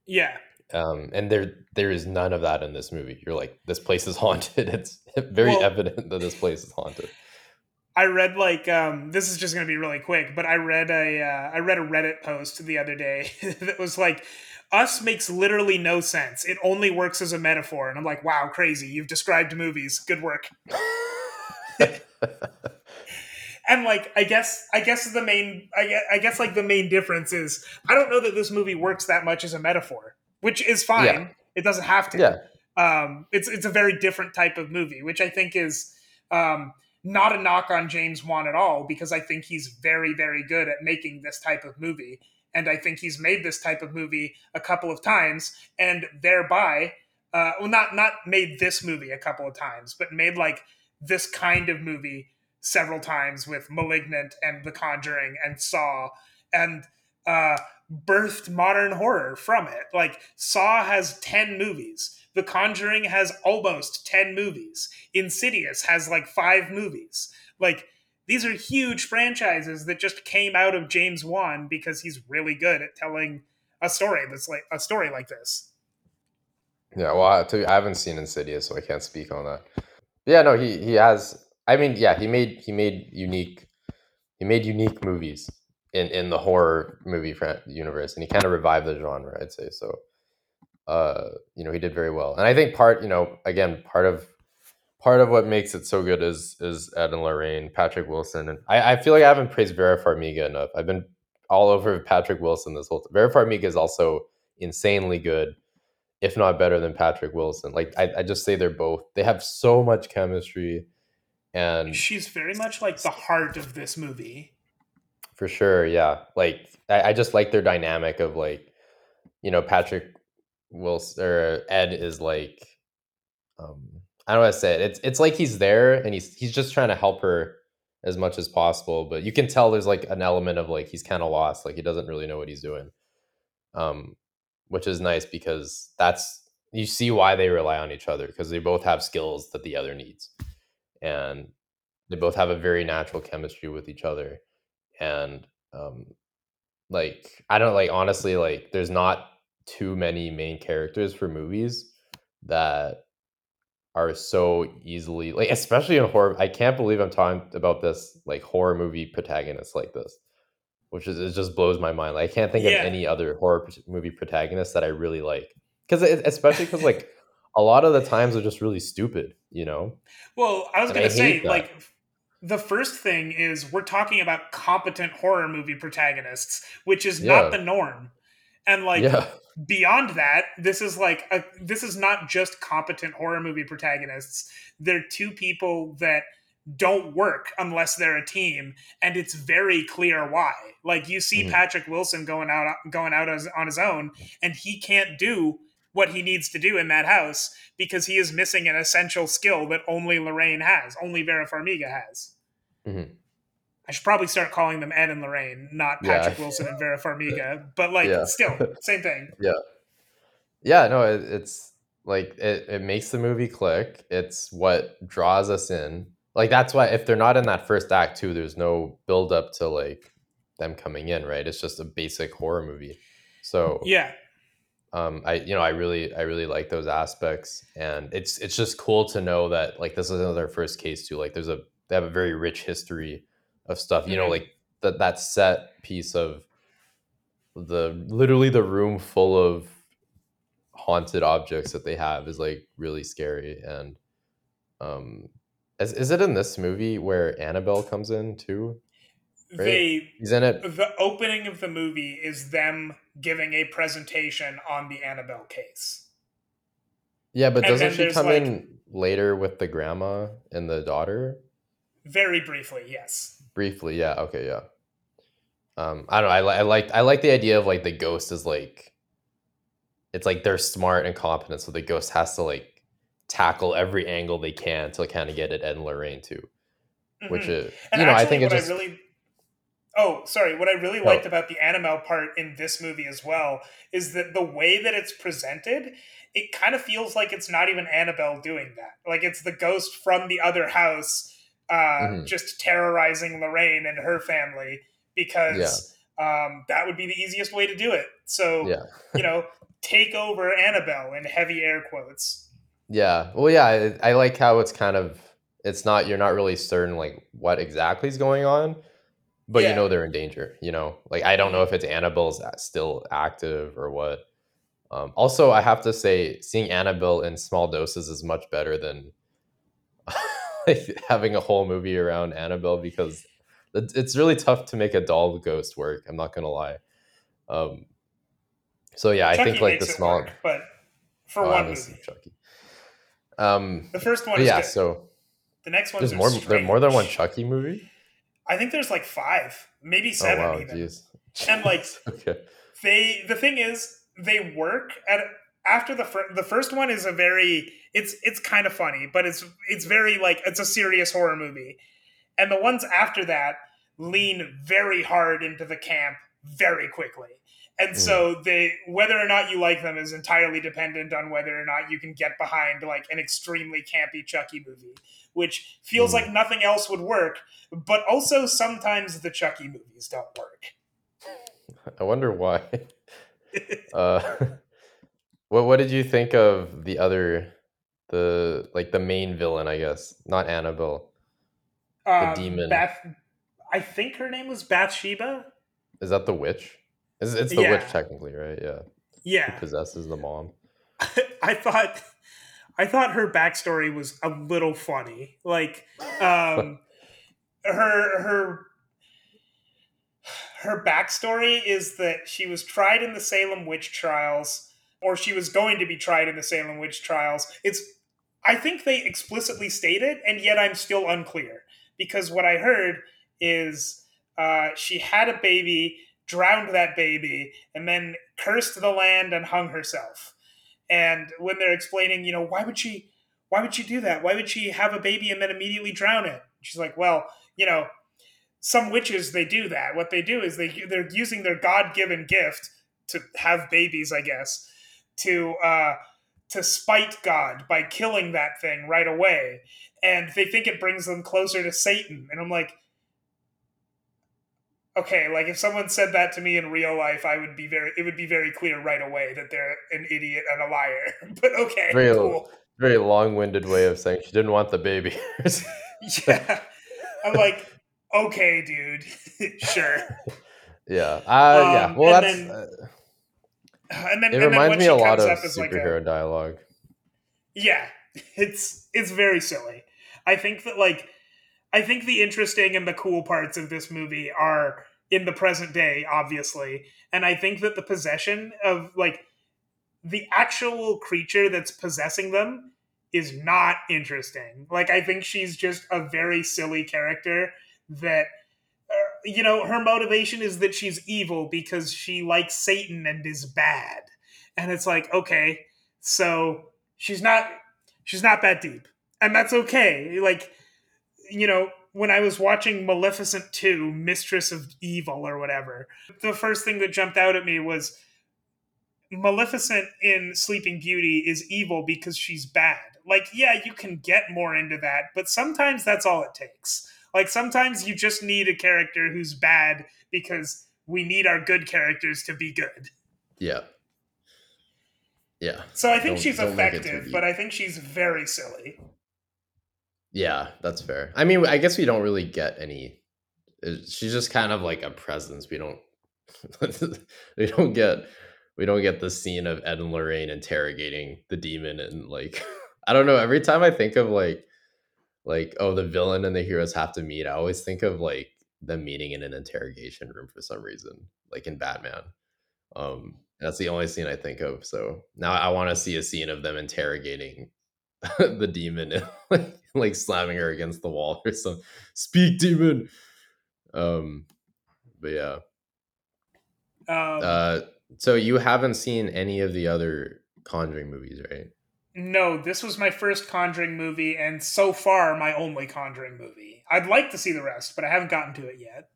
Yeah. Um, and there there is none of that in this movie. You're like, this place is haunted. It's very Well- evident that this place is haunted. I read like um, this is just going to be really quick, but I read a uh, I read a Reddit post the other day that was like, "Us makes literally no sense. It only works as a metaphor." And I'm like, "Wow, crazy! You've described movies. Good work." And like, I guess I guess the main I guess, I guess like the main difference is I don't know that this movie works that much as a metaphor, which is fine. Yeah. It doesn't have to. yeah, um, it's it's a very different type of movie, which I think is um, not a knock on James Wan at all, because I think he's very very good at making this type of movie, and I think he's made this type of movie a couple of times, and thereby, uh, well, not not made this movie a couple of times, but made like this kind of movie several times with *Malignant* and *The Conjuring* and *Saw* and uh, birthed modern horror from it. Like Saw has 10 movies. The Conjuring has almost 10 movies. Insidious has like 5 movies. Like these are huge franchises that just came out of James Wan because he's really good at telling a story that's like a story like this. yeah. Well, I, I haven't seen Insidious, so I can't speak on that. Yeah, no, he he has. I mean, yeah, he made he made unique he made unique movies in in the horror movie universe, and he kind of revived the genre. I'd say so. Uh, you know, he did very well, and I think part, you know, again, part of part of what makes it so good is is Ed and Lorraine, Patrick Wilson, and I, I feel like I haven't praised Vera Farmiga enough. I've been all over Patrick Wilson this whole time. Vera Farmiga is also insanely good, if not better than Patrick Wilson. Like I, I just say they're both. They have so much chemistry, and She's very much like the heart of this movie. for sure, yeah. Like I, I just like their dynamic of like, you know, Patrick Wilson or Ed is like, um, I don't how to say it. It's it's like he's there and he's he's just trying to help her as much as possible, but you can tell there's like an element of like he's kind of lost, like he doesn't really know what he's doing. Um, which is nice because that's you see why they rely on each other because they both have skills that the other needs, and they both have a very natural chemistry with each other, and um, like I don't like honestly like there's not too many main characters for movies that are so easily like especially in horror i can't believe i'm talking about this like horror movie protagonists like this which is it just blows my mind like i can't think Yeah. of any other horror movie protagonists that i really like because especially because like a lot of the times they're just really stupid you know Well, I was And going to say, like, the first thing is we're talking about competent horror movie protagonists, which is Yeah. not the norm. And like yeah beyond that, this is like a, this is not just competent horror movie protagonists. They're two people that don't work unless they're a team, and it's very clear why. Like you see Mhm. Patrick Wilson going out going out as, on his own, and he can't do what he needs to do in that house because he is missing an essential skill that only Lorraine has, only Vera Farmiga has. Mhm. I should probably start calling them Ed and Lorraine, not Yeah. Patrick Wilson and Vera Farmiga. But like, Yeah. still, same thing. yeah yeah. no it, it's like it, it makes the movie click it's what draws us in like that's why if they're not in that first act too there's no build up to like them coming in right it's just a basic horror movie so Yeah, um i you know i really i really like those aspects and it's it's just cool to know that like this isn't their first case too like there's a they have a very rich history of stuff you know Mhm. like that that set piece of the literally the room full of haunted objects that they have is like really scary and um is, is it in this movie where annabelle comes in too they he's in it the opening of the movie is them giving a presentation on the Annabelle case. yeah but doesn't she come like- in later with the grandma and the daughter Very briefly, yes. Briefly yeah okay yeah um i don't know i, li- I like i like the idea of like the ghost is like it's like they're smart and competent, so the ghost has to like tackle every angle they can to kind of get at Ed and Lorraine too. Mm-hmm. Which is, and you know, actually, I think it's just. I really, oh, sorry. What I really oh. liked about the Annabelle part in this movie as well is that the way that it's presented, it kind of feels like it's not even Annabelle doing that. Like it's the ghost from the other house, uh, mm-hmm. just terrorizing Lorraine and her family because. Yeah. Um, that would be the easiest way to do it. So, yeah. you know, take over Annabelle in heavy air quotes. Yeah. Well, yeah, I, I, like how it's kind of it's not you're not really certain like what exactly is going on, but yeah. you know they're in danger. You know, like I don't know if it's Annabelle's still active or what. Um, also, I have to say, seeing Annabelle in small doses is much better than like having a whole movie around Annabelle because it's really tough to make a doll ghost work. I'm not gonna lie. Um, so yeah, Chucky I think like the small, work, but for oh, one movie, Chucky. Um, the first one, yeah. Good. So the next one, there's more. There more than one Chucky movie. I think there's like five, maybe seven. Oh, wow, even. Geez. And like, okay. they the thing is, they work at after the fir- the first one is a very it's it's kind of funny, but it's it's very like it's a serious horror movie, and the ones after that lean very hard into the camp very quickly. And mm. so they whether or not you like them is entirely dependent on whether or not you can get behind like an extremely campy Chucky movie, which feels mm. like nothing else would work, but also sometimes the Chucky movies don't work. I wonder why. uh, what what did you think of the other the like the main villain, I guess, not Annabelle. The um, demon. Bath I think her name was Bathsheba. Is that the witch? It's, it's the yeah. witch technically, right? Yeah. Yeah. Who possesses the mom. I thought I thought her backstory was a little funny. Like um her her her backstory is that she was tried in the Salem witch trials or she was going to be tried in the Salem witch trials. It's I think they explicitly state it and yet I'm still unclear because what I heard is uh, she had a baby drowned that baby, and then cursed the land and hung herself. And when they're explaining, you know, why would she why would she do that? Why would she have a baby and then immediately drown it? She's like, well, you know, some witches they do that. What they do is they they're using their God-given gift to have babies, I guess, to uh to spite God by killing that thing right away. And they think it brings them closer to Satan. And I'm like, okay, like if someone said that to me in real life, I would be very it would be very clear right away that they're an idiot and a liar. but okay, very, cool. Very long-winded way of saying she didn't want the baby. yeah. I'm like, okay, dude. sure. Yeah. Uh, um, yeah. Well, that's then, uh, and then it and reminds then me a lot of superhero like a, dialogue. Yeah, it's it's very silly. I think that like I think the interesting and the cool parts of this movie are in the present day, obviously. And I think that the possession of like the actual creature that's possessing them is not interesting. Like I think she's just a very silly character that you know, her motivation is that she's evil because she likes Satan and is bad. And it's like, okay, so she's not she's not that deep. And that's okay. Like you know, when I was watching Maleficent 2, Mistress of Evil or whatever, the first thing that jumped out at me was Maleficent in Sleeping Beauty is evil because she's bad. Like, yeah, you can get more into that, but sometimes that's all it takes. Like, sometimes you just need a character who's bad because we need our good characters to be good. Yeah. Yeah. So I think don't, she's don't effective, but I think she's very silly. Yeah, that's fair. I mean, I guess we don't really get any. Uh, she's just kind of like a presence. We don't. we don't get. We don't get the scene of Ed and Lorraine interrogating the demon and like. I don't know. Every time I think of like, like oh the villain and the heroes have to meet, I always think of like them meeting in an interrogation room for some reason, like in Batman. Um, that's the only scene I think of. So now I want to see a scene of them interrogating the demon and like, like slamming her against the wall or some speak demon. Um, but yeah. Um, uh, So you haven't seen any of the other Conjuring movies, right? No, this was my first Conjuring movie, and so far my only Conjuring movie. I'd like to see the rest, but I haven't gotten to it yet.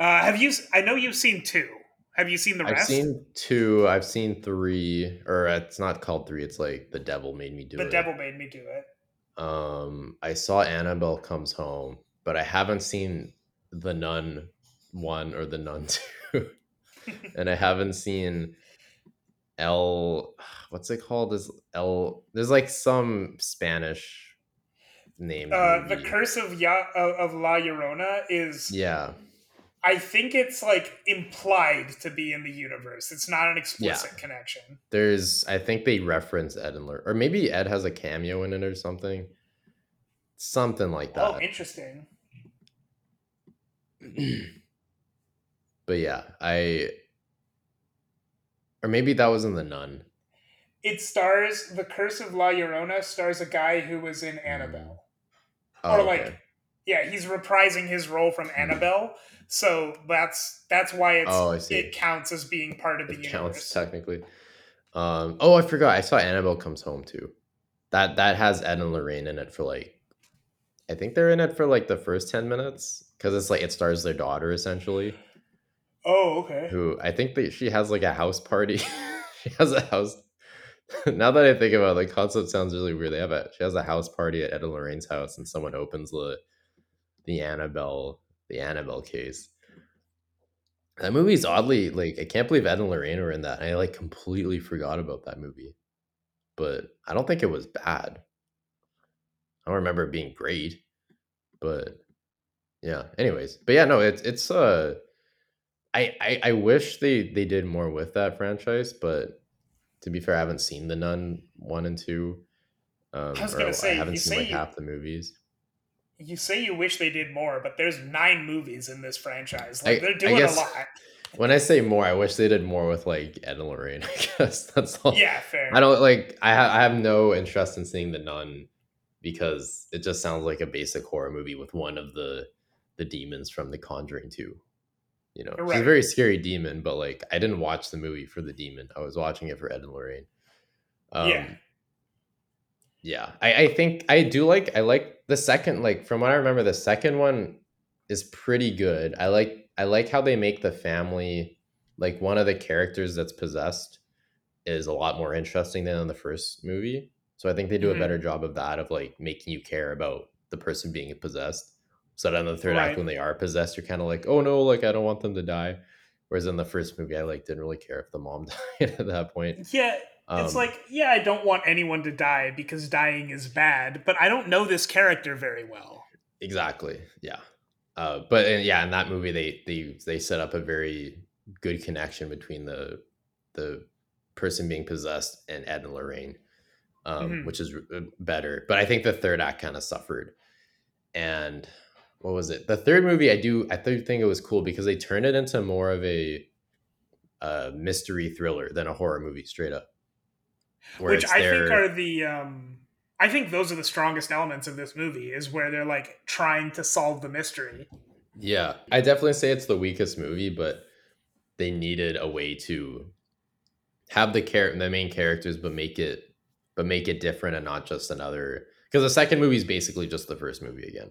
Uh, have you? I know you've seen two. Have you seen the rest? I've seen two. I've seen three, or it's not called three. It's like the devil made me do the it. The devil Made Me Do It. Um, I saw Annabelle comes home, but I haven't seen the Nun one or the Nun two, and I haven't seen El. What's it called? Is El? There's like some Spanish name. Uh, the Curse of ya- of La Llorona is. Yeah, I think it's like implied to be in the universe. It's not an explicit connection. there's. I think they reference Ed and Lur, or maybe Ed has a cameo in it or something. Something like that. Oh, interesting. but yeah, I or maybe that was in the Nun. It stars the Curse of La Llorona stars a guy who was in Annabelle. Oh, or like okay. yeah, he's reprising his role from Annabelle. So that's that's why it's Oh, it counts as being part of the it counts universe. technically. Um, oh, I forgot. I saw Annabelle comes home too. That that has Ed and Lorraine in it for like, I think they're in it for like the first ten minutes because it's like it stars their daughter essentially, Oh, okay. who I think that she has like a house party. she has a house. now that I think about it, the concept sounds really weird. They have a she has a house party at Ed and Lorraine's house, and someone opens the the Annabelle the Annabelle case. That movie's oddly like I can't believe Ed and Lorraine were in that. I like completely forgot about that movie, but I don't think it was bad. I don't remember it being great, but yeah. Anyways, but yeah, no, it's it's uh, I I, I wish they they did more with that franchise, but to be fair, I haven't seen the Nun one and two. Um, I was gonna say, I haven't you seen say like you- half the movies. You say you wish they did more, but there's nine movies in this franchise. I- Like they're I doing guess- a lot. When I say more, I wish they did more with like Ed and Lorraine. I guess that's all. Yeah, fair. I don't like. I ha- I have no interest in seeing the Nun because it just sounds like a basic horror movie with one of the the demons from The Conjuring Two. You know, she's Right. a very scary demon, but like I didn't watch the movie for the demon. I was watching it for Ed and Lorraine. Um, Yeah. Yeah, I, I think I do like I like the second like from what I remember the second one is pretty good. I like I like how they make the family like one of the characters that's possessed is a lot more interesting than in the first movie. So I think they do Mhm. a better job of that of like making you care about the person being possessed. So that in the third Right. act when they are possessed, you're kind of like, oh no, like I don't want them to die. Whereas in the first movie, I like didn't really care if the mom died at that point. yeah, it's Um, like yeah, I don't want anyone to die because dying is bad, but I don't know this character very well. Exactly. Yeah. Uh, but and yeah, in that movie, they they they set up a very good connection between the the person being possessed and Ed and Lorraine, um, Mhm. which is uh, better. But I think the third act kind of suffered. And what was it? The third movie, I do I think it was cool because they turned it into more of a uh, mystery thriller than a horror movie, straight up. Which I think are the um I think those are the strongest elements of this movie is where they're like trying to solve the mystery. Yeah, I definitely say it's the weakest movie, but they needed a way to have the char- the main characters, but make it but make it different and not just another. Because the second movie is basically just the first movie again.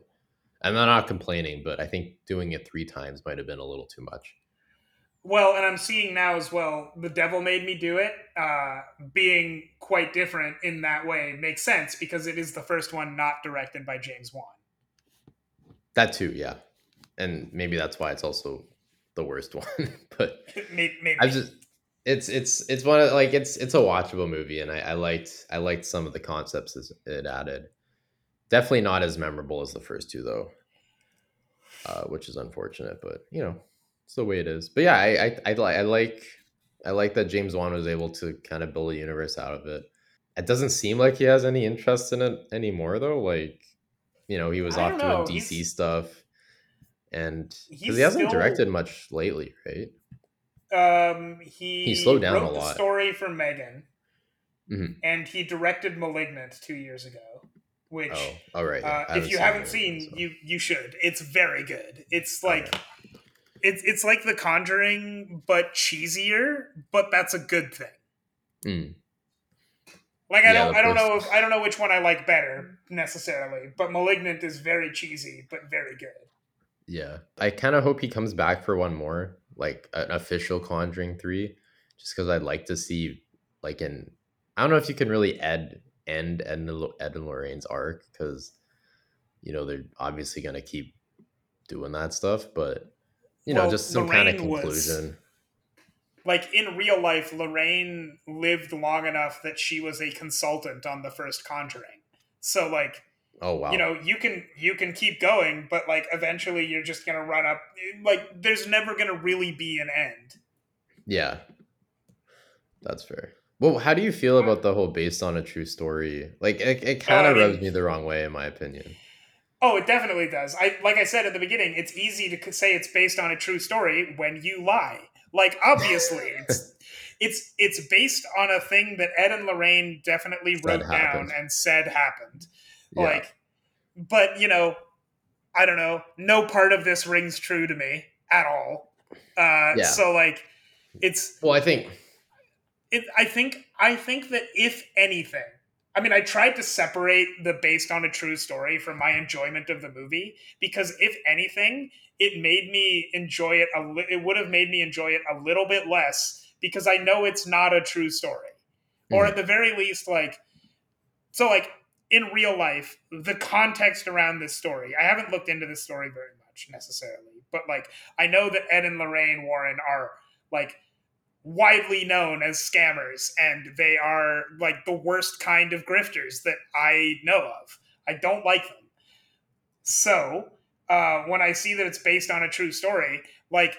And I'm not complaining, but I think doing it three times might have been a little too much. Well, and I'm seeing now as well, The Devil Made Me Do It, uh, being quite different in that way makes sense because it is the first one not directed by James Wan. That too, yeah. And maybe that's why it's also the worst one. but Maybe. maybe. I just it's it's it's one of like it's it's a watchable movie and I, I liked I liked some of the concepts as- it added. Definitely not as memorable as the first two though. Uh, which is unfortunate, but you know, it's the way it is. But yeah, I I, I, li- I like I like that James Wan was able to kind of build a universe out of it. It doesn't seem like he has any interest in it anymore though. Like, you know, he was I off know, doing DC he's- stuff. And because he hasn't still- directed much lately, right? Um, he He slowed down wrote a lot. story for M3GAN, Mhm. and he directed *Malignant* two years ago. Which, Oh, all right. yeah. uh, if you haven't seen, so. you you should. It's very good. It's like Okay. it's it's like The Conjuring, but cheesier. But that's a good thing. Mm. Like I Yeah, don't I don't know if I don't know which one I like better necessarily, but Malignant is very cheesy but very good. Yeah, I kind of hope he comes back for one more, like an official Conjuring three, just because I'd like to see like an. I don't know if you can really end end Ed, and- Ed and Lorraine's arc because, you know, they're obviously gonna keep doing that stuff, but you know, just some kind of Lorraine was- conclusion. Like in real life, Lorraine lived long enough that she was a consultant on the first Conjuring. So like Oh wow, you know you can you can keep going but like eventually you're just gonna run up like there's never gonna really be an end yeah, that's fair. Well, how do you feel about the whole based on a true story? Like, it, it kind of mean- rubs me the wrong way, in my opinion. oh it definitely does i like i said at the beginning it's easy to say it's based on a true story when you lie like obviously it's it's it's based on a thing that ed and lorraine definitely wrote down and said happened Yeah. like but you know i don't know no part of this rings true to me at all uh Yeah. so like it's well, I think it, I think I think that if anything, I mean, I tried to separate the based on a true story from my enjoyment of the movie because if anything, it made me enjoy it. A li- it would have made me enjoy it a little bit less because I know it's not a true story, or Mhm. at the very least, like so, like in real life, the context around this story. I haven't looked into this story very much necessarily, but like I know that Ed and Lorraine Warren are like widely known as scammers and they are like the worst kind of grifters that I know of. I don't like them. So, uh, when I see that it's based on a true story, like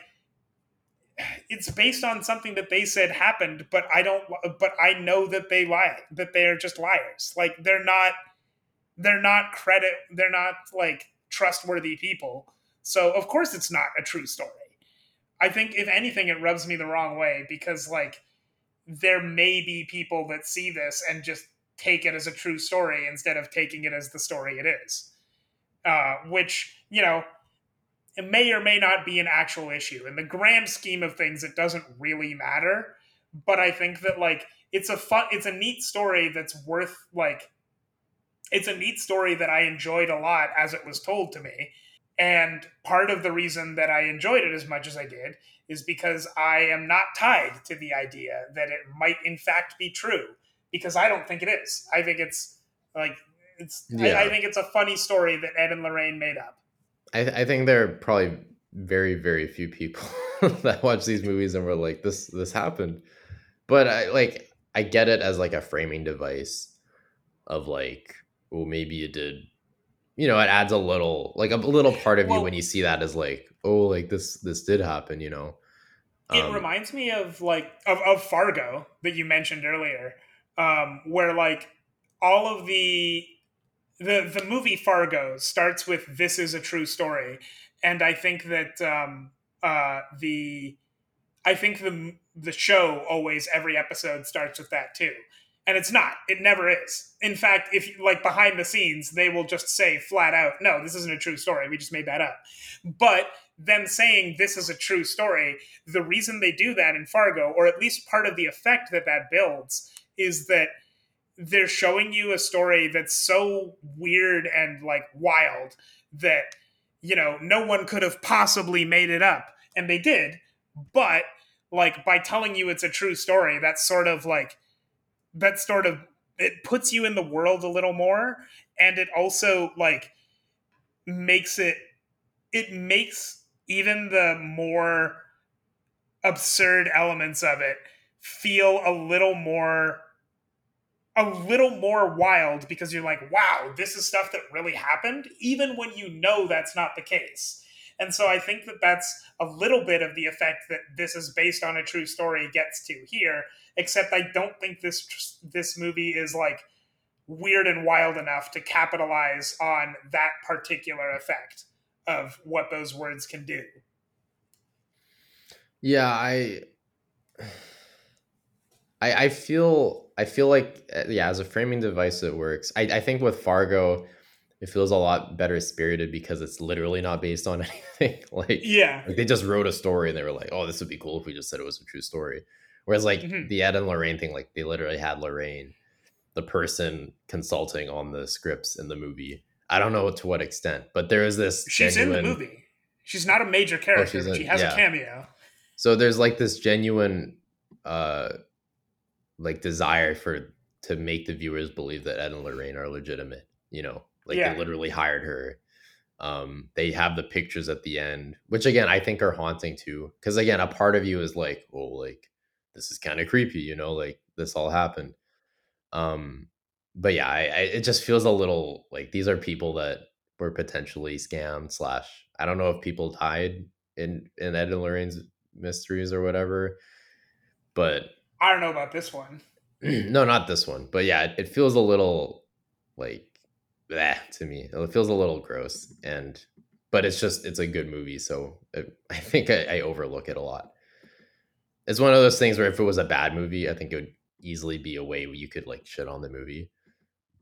it's based on something that they said happened, but I don't but I know that they lie, that they're just liars. Like they're not they're not credit they're not like trustworthy people. So, of course it's not a true story. I think if anything, it rubs me the wrong way because like there may be people that see this and just take it as a true story instead of taking it as the story it is, uh, which you know it may or may not be an actual issue in the grand scheme of things. It doesn't really matter, but I think that like it's a fun, it's a neat story that's worth like it's a neat story that I enjoyed a lot as it was told to me. And part of the reason that I enjoyed it as much as I did is because I am not tied to the idea that it might in fact be true because I don't think it is. I think it's like it's Yeah. I, I think it's a funny story that Ed and Lorraine made up. I, I think there are probably very very few people that watch these movies and were like this this happened but i like i get it as like a framing device of like well maybe it did you know it adds a little like a little part of you when you see that as like oh like this this did happen you know? It Um, reminds me of like of, of Fargo that you mentioned earlier, um, where like all of the the the movie Fargo starts with "This is a true story," and I think that um, uh, the I think the the show always every episode starts with that too, and it's not. It never is. In fact, if like behind the scenes, they will just say flat out, "No, this isn't a true story. We just made that up." But them saying this is a true story, the reason they do that in Fargo, or at least part of the effect that that builds, is that they're showing you a story that's so weird and like wild that you know no one could have possibly made it up and they did but like by telling you it's a true story that's sort of like that sort of it puts you in the world a little more and it also like makes it it makes even the more absurd elements of it feel a little more a little more wild because you're like wow this is stuff that really happened even when you know that's not the case. And so i think that that's a little bit of the effect that this is based on a true story gets to here except i don't think this this movie is like weird and wild enough to capitalize on that particular effect of what those words can do yeah i I, I feel I feel like uh, yeah as a framing device it works. I, I think with Fargo, it feels a lot better spirited because it's literally not based on anything. like Yeah. like they just wrote a story and they were like, "Oh, this would be cool if we just said it was a true story." Whereas like Mhm. the Ed and Lorraine thing, like they literally had Lorraine, the person consulting on the scripts in the movie. I don't know to what extent, but there is this. She's in the movie. She's not a major character, she's but in- she has yeah. a cameo. So there's like this genuine, uh, like desire for to make the viewers believe that Ed and Lorraine are legitimate. You know, like Yeah. they literally hired her. Um, they have the pictures at the end, which again I think are haunting too. Because again, a part of you is like, oh, like this is kind of creepy. You know, like this all happened. Um, but yeah, I, I, it just feels a little like these are people that were potentially scammed. Slash, I don't know if people died in in Ed and Lorraine's mysteries or whatever. But I don't know about this one. no, not this one. But yeah, it, it feels a little like that to me. It feels a little gross, and but it's just it's a good movie, so it, I think I, I overlook it a lot. It's one of those things where if it was a bad movie, I think it would easily be a way you could like shit on the movie.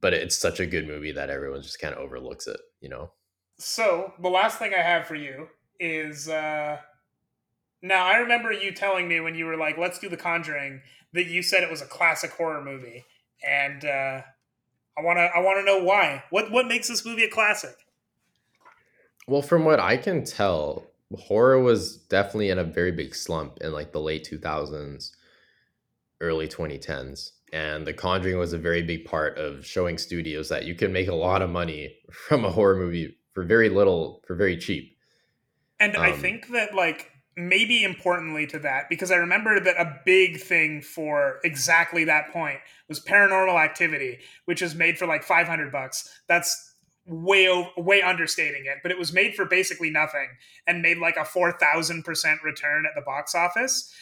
But it's such a good movie that everyone just kind of overlooks it, you know. So the last thing I have for you is uh now I remember you telling me when you were like, let's do the conjuring, that you said it was a classic horror movie. And uh I wanna I wanna know why. What what makes this movie a classic? Well, from what I can tell, horror was definitely in a very big slump in like the late 2000s, early 2010s. And The Conjuring was a very big part of showing studios that you can make a lot of money from a horror movie for very little, for very cheap. And I Um, think that like maybe importantly to that, because I remember that a big thing for exactly that point was paranormal activity, which is made for like 500 bucks. That's way o- way understating it, but it was made for basically nothing and made like a 4000% return at the box office.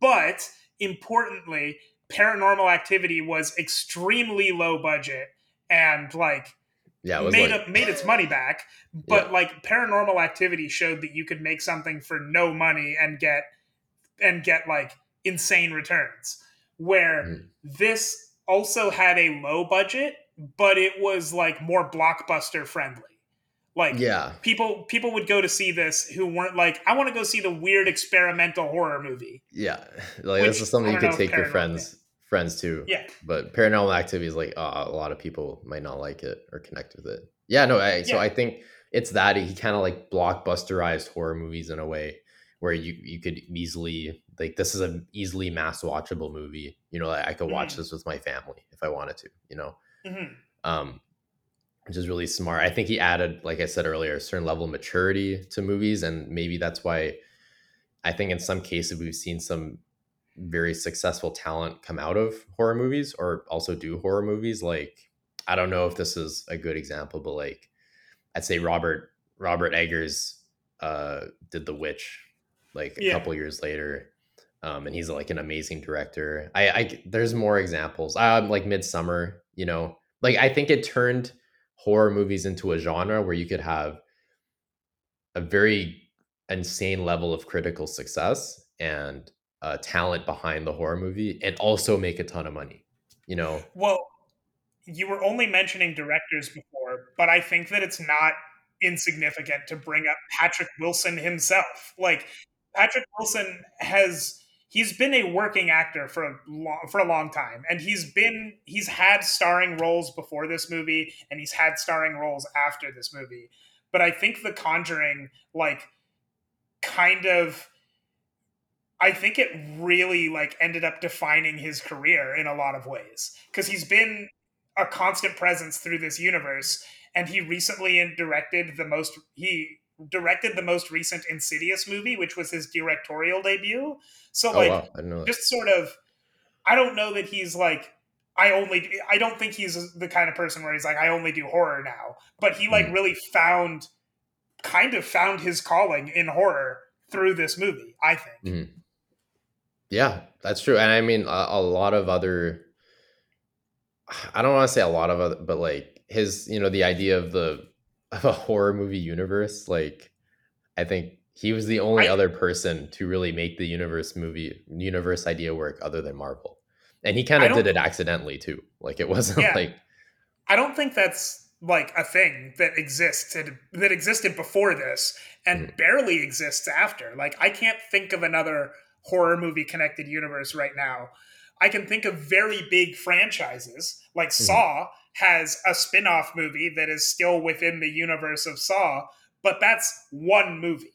But importantly, paranormal activity was extremely low budget and like Yeah, it made like, up, made its money back, but Yeah. like paranormal activity showed that you could make something for no money and get and get like insane returns. Where Mhm. this also had a low budget, but it was like more blockbuster friendly. Like yeah, people people would go to see this who weren't like, I want to go see the weird experimental horror movie. yeah. Like Which, this is something you could take your friends friends to. Yeah. but paranormal activity is like uh, a lot of people might not like it or connect with it yeah no I, so Yeah. i think it's that he kind of like blockbusterized horror movies in a way where you you could easily like this is an easily mass watchable movie you know like, i could watch Mhm. this with my family if i wanted to you know Mhm. um which is really smart i think he added like i said earlier a certain level of maturity to movies and maybe that's why i think in some cases we've seen some very successful talent come out of horror movies or also do horror movies like i don't know if this is a good example but like i'd say robert robert eggers uh did the witch like a Yeah. couple years later um and he's like an amazing director i i there's more examples um like Midsommar you know like i think it turned horror movies into a genre where you could have a very insane level of critical success and uh, talent behind the horror movie and also make a ton of money you know Well, you were only mentioning directors before, but I think that it's not insignificant to bring up Patrick Wilson himself. Like Patrick Wilson has he's been a working actor for a long for a long time and he's been he's had starring roles before this movie and he's had starring roles after this movie. But I think The Conjuring like kind of I think it really like ended up defining his career in a lot of ways because he's been a constant presence through this universe and he recently directed the most he directed the most recent Insidious movie which was his directorial debut. So oh like wow. I didn't know just sort of I don't know that he's like I only I don't think he's the kind of person where he's like I only do horror now. But he like Mhm. really found kind of found his calling in horror through this movie I think. Mhm. yeah that's true. And i mean a, a lot of other i don't want to say a lot of other but like his you know the idea of the of a horror movie universe like i think he was the only I- other person to really make the universe movie universe idea work other than marvel and he kind of did it accidentally too like it wasn't Yeah. like I don't think that's like a thing that existed that existed before this and Mhm. barely exists after. Like I can't think of another horror movie connected universe right now. I can think of very big franchises like Saw has a spin-off movie that is still within the universe of Saw, but that's one movie.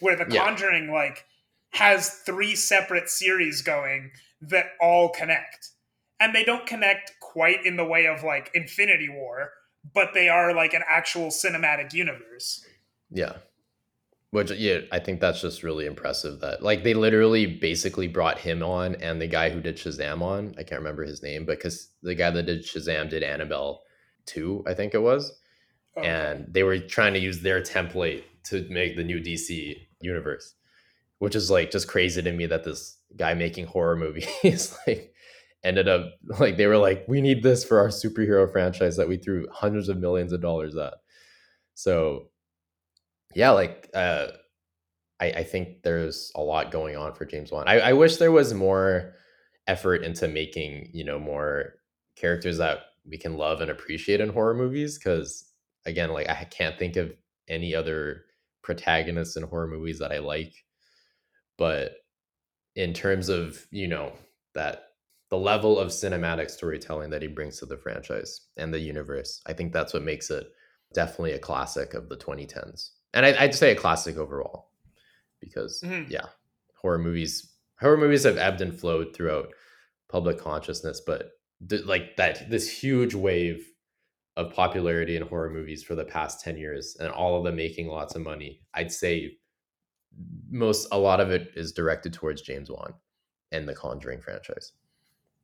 Where The Yeah. Conjuring like has three separate series going that all connect. And they don't connect quite in the way of like Infinity War, but they are like an actual cinematic universe. Yeah. Which yeah, I think that's just really impressive that like they literally basically brought him on and the guy who did Shazam on. I can't remember his name, but because the guy that did Shazam did Annabelle 2, I think it was. Oh, okay. And they were trying to use their template to make the new DC universe. Which is like just crazy to me that this guy making horror movies like ended up like they were like, we need this for our superhero franchise that we threw hundreds of millions of dollars at. So yeah, like uh, I, I think there's a lot going on for James Wan. I, I wish there was more effort into making you know more characters that we can love and appreciate in horror movies. Because again, like I can't think of any other protagonists in horror movies that I like. But in terms of you know that the level of cinematic storytelling that he brings to the franchise and the universe, I think that's what makes it definitely a classic of the 2010s and I, I'd say a classic overall because Mhm. yeah horror movies horror movies have ebbed and flowed throughout public consciousness but th- like that this huge wave of popularity in horror movies for the past 10 years and all of them making lots of money i'd say most a lot of it is directed towards james wan and the conjuring franchise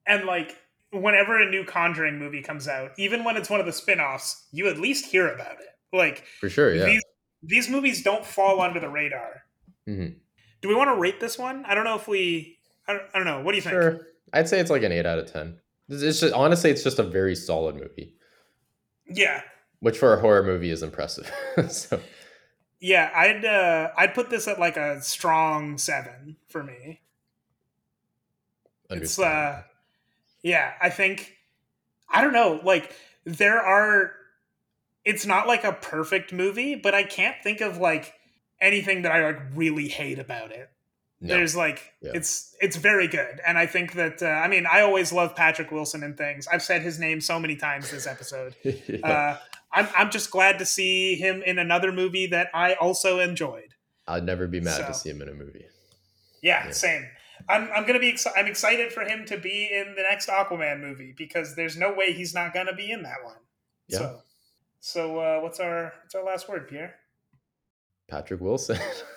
and like whenever a new Conjuring movie comes out, even when it's one of the spin-offs, you at least hear about it. Like for sure yeah these these movies don't fall under the radar. Mhm. Do we want to rate this one? I don't know if we. I don't, I don't know. What do you think? sure i'd say it's like an 8 out of 10 it's just honestly it's just a very solid movie Yeah, which for a horror movie is impressive. so yeah. I'd uh, I'd put this at like a strong seven for me. It's uh, yeah. I think I don't know. Like there are. It's not like a perfect movie, but I can't think of like anything that I like really hate about it. No. there's like Yeah. it's it's very good and i think that uh, i mean i always love patrick wilson and things i've said his name so many times this episode Yeah. uh, I'm, I'm just glad to see him in another movie that i also enjoyed I'd never be mad to see him in a movie. yeah, Yeah. same i'm, I'm gonna be exci- i'm excited for him to be in the next aquaman movie because there's no way he's not gonna be in that one Yeah. so so uh, what's our what's our last word pierre Patrick Wilson.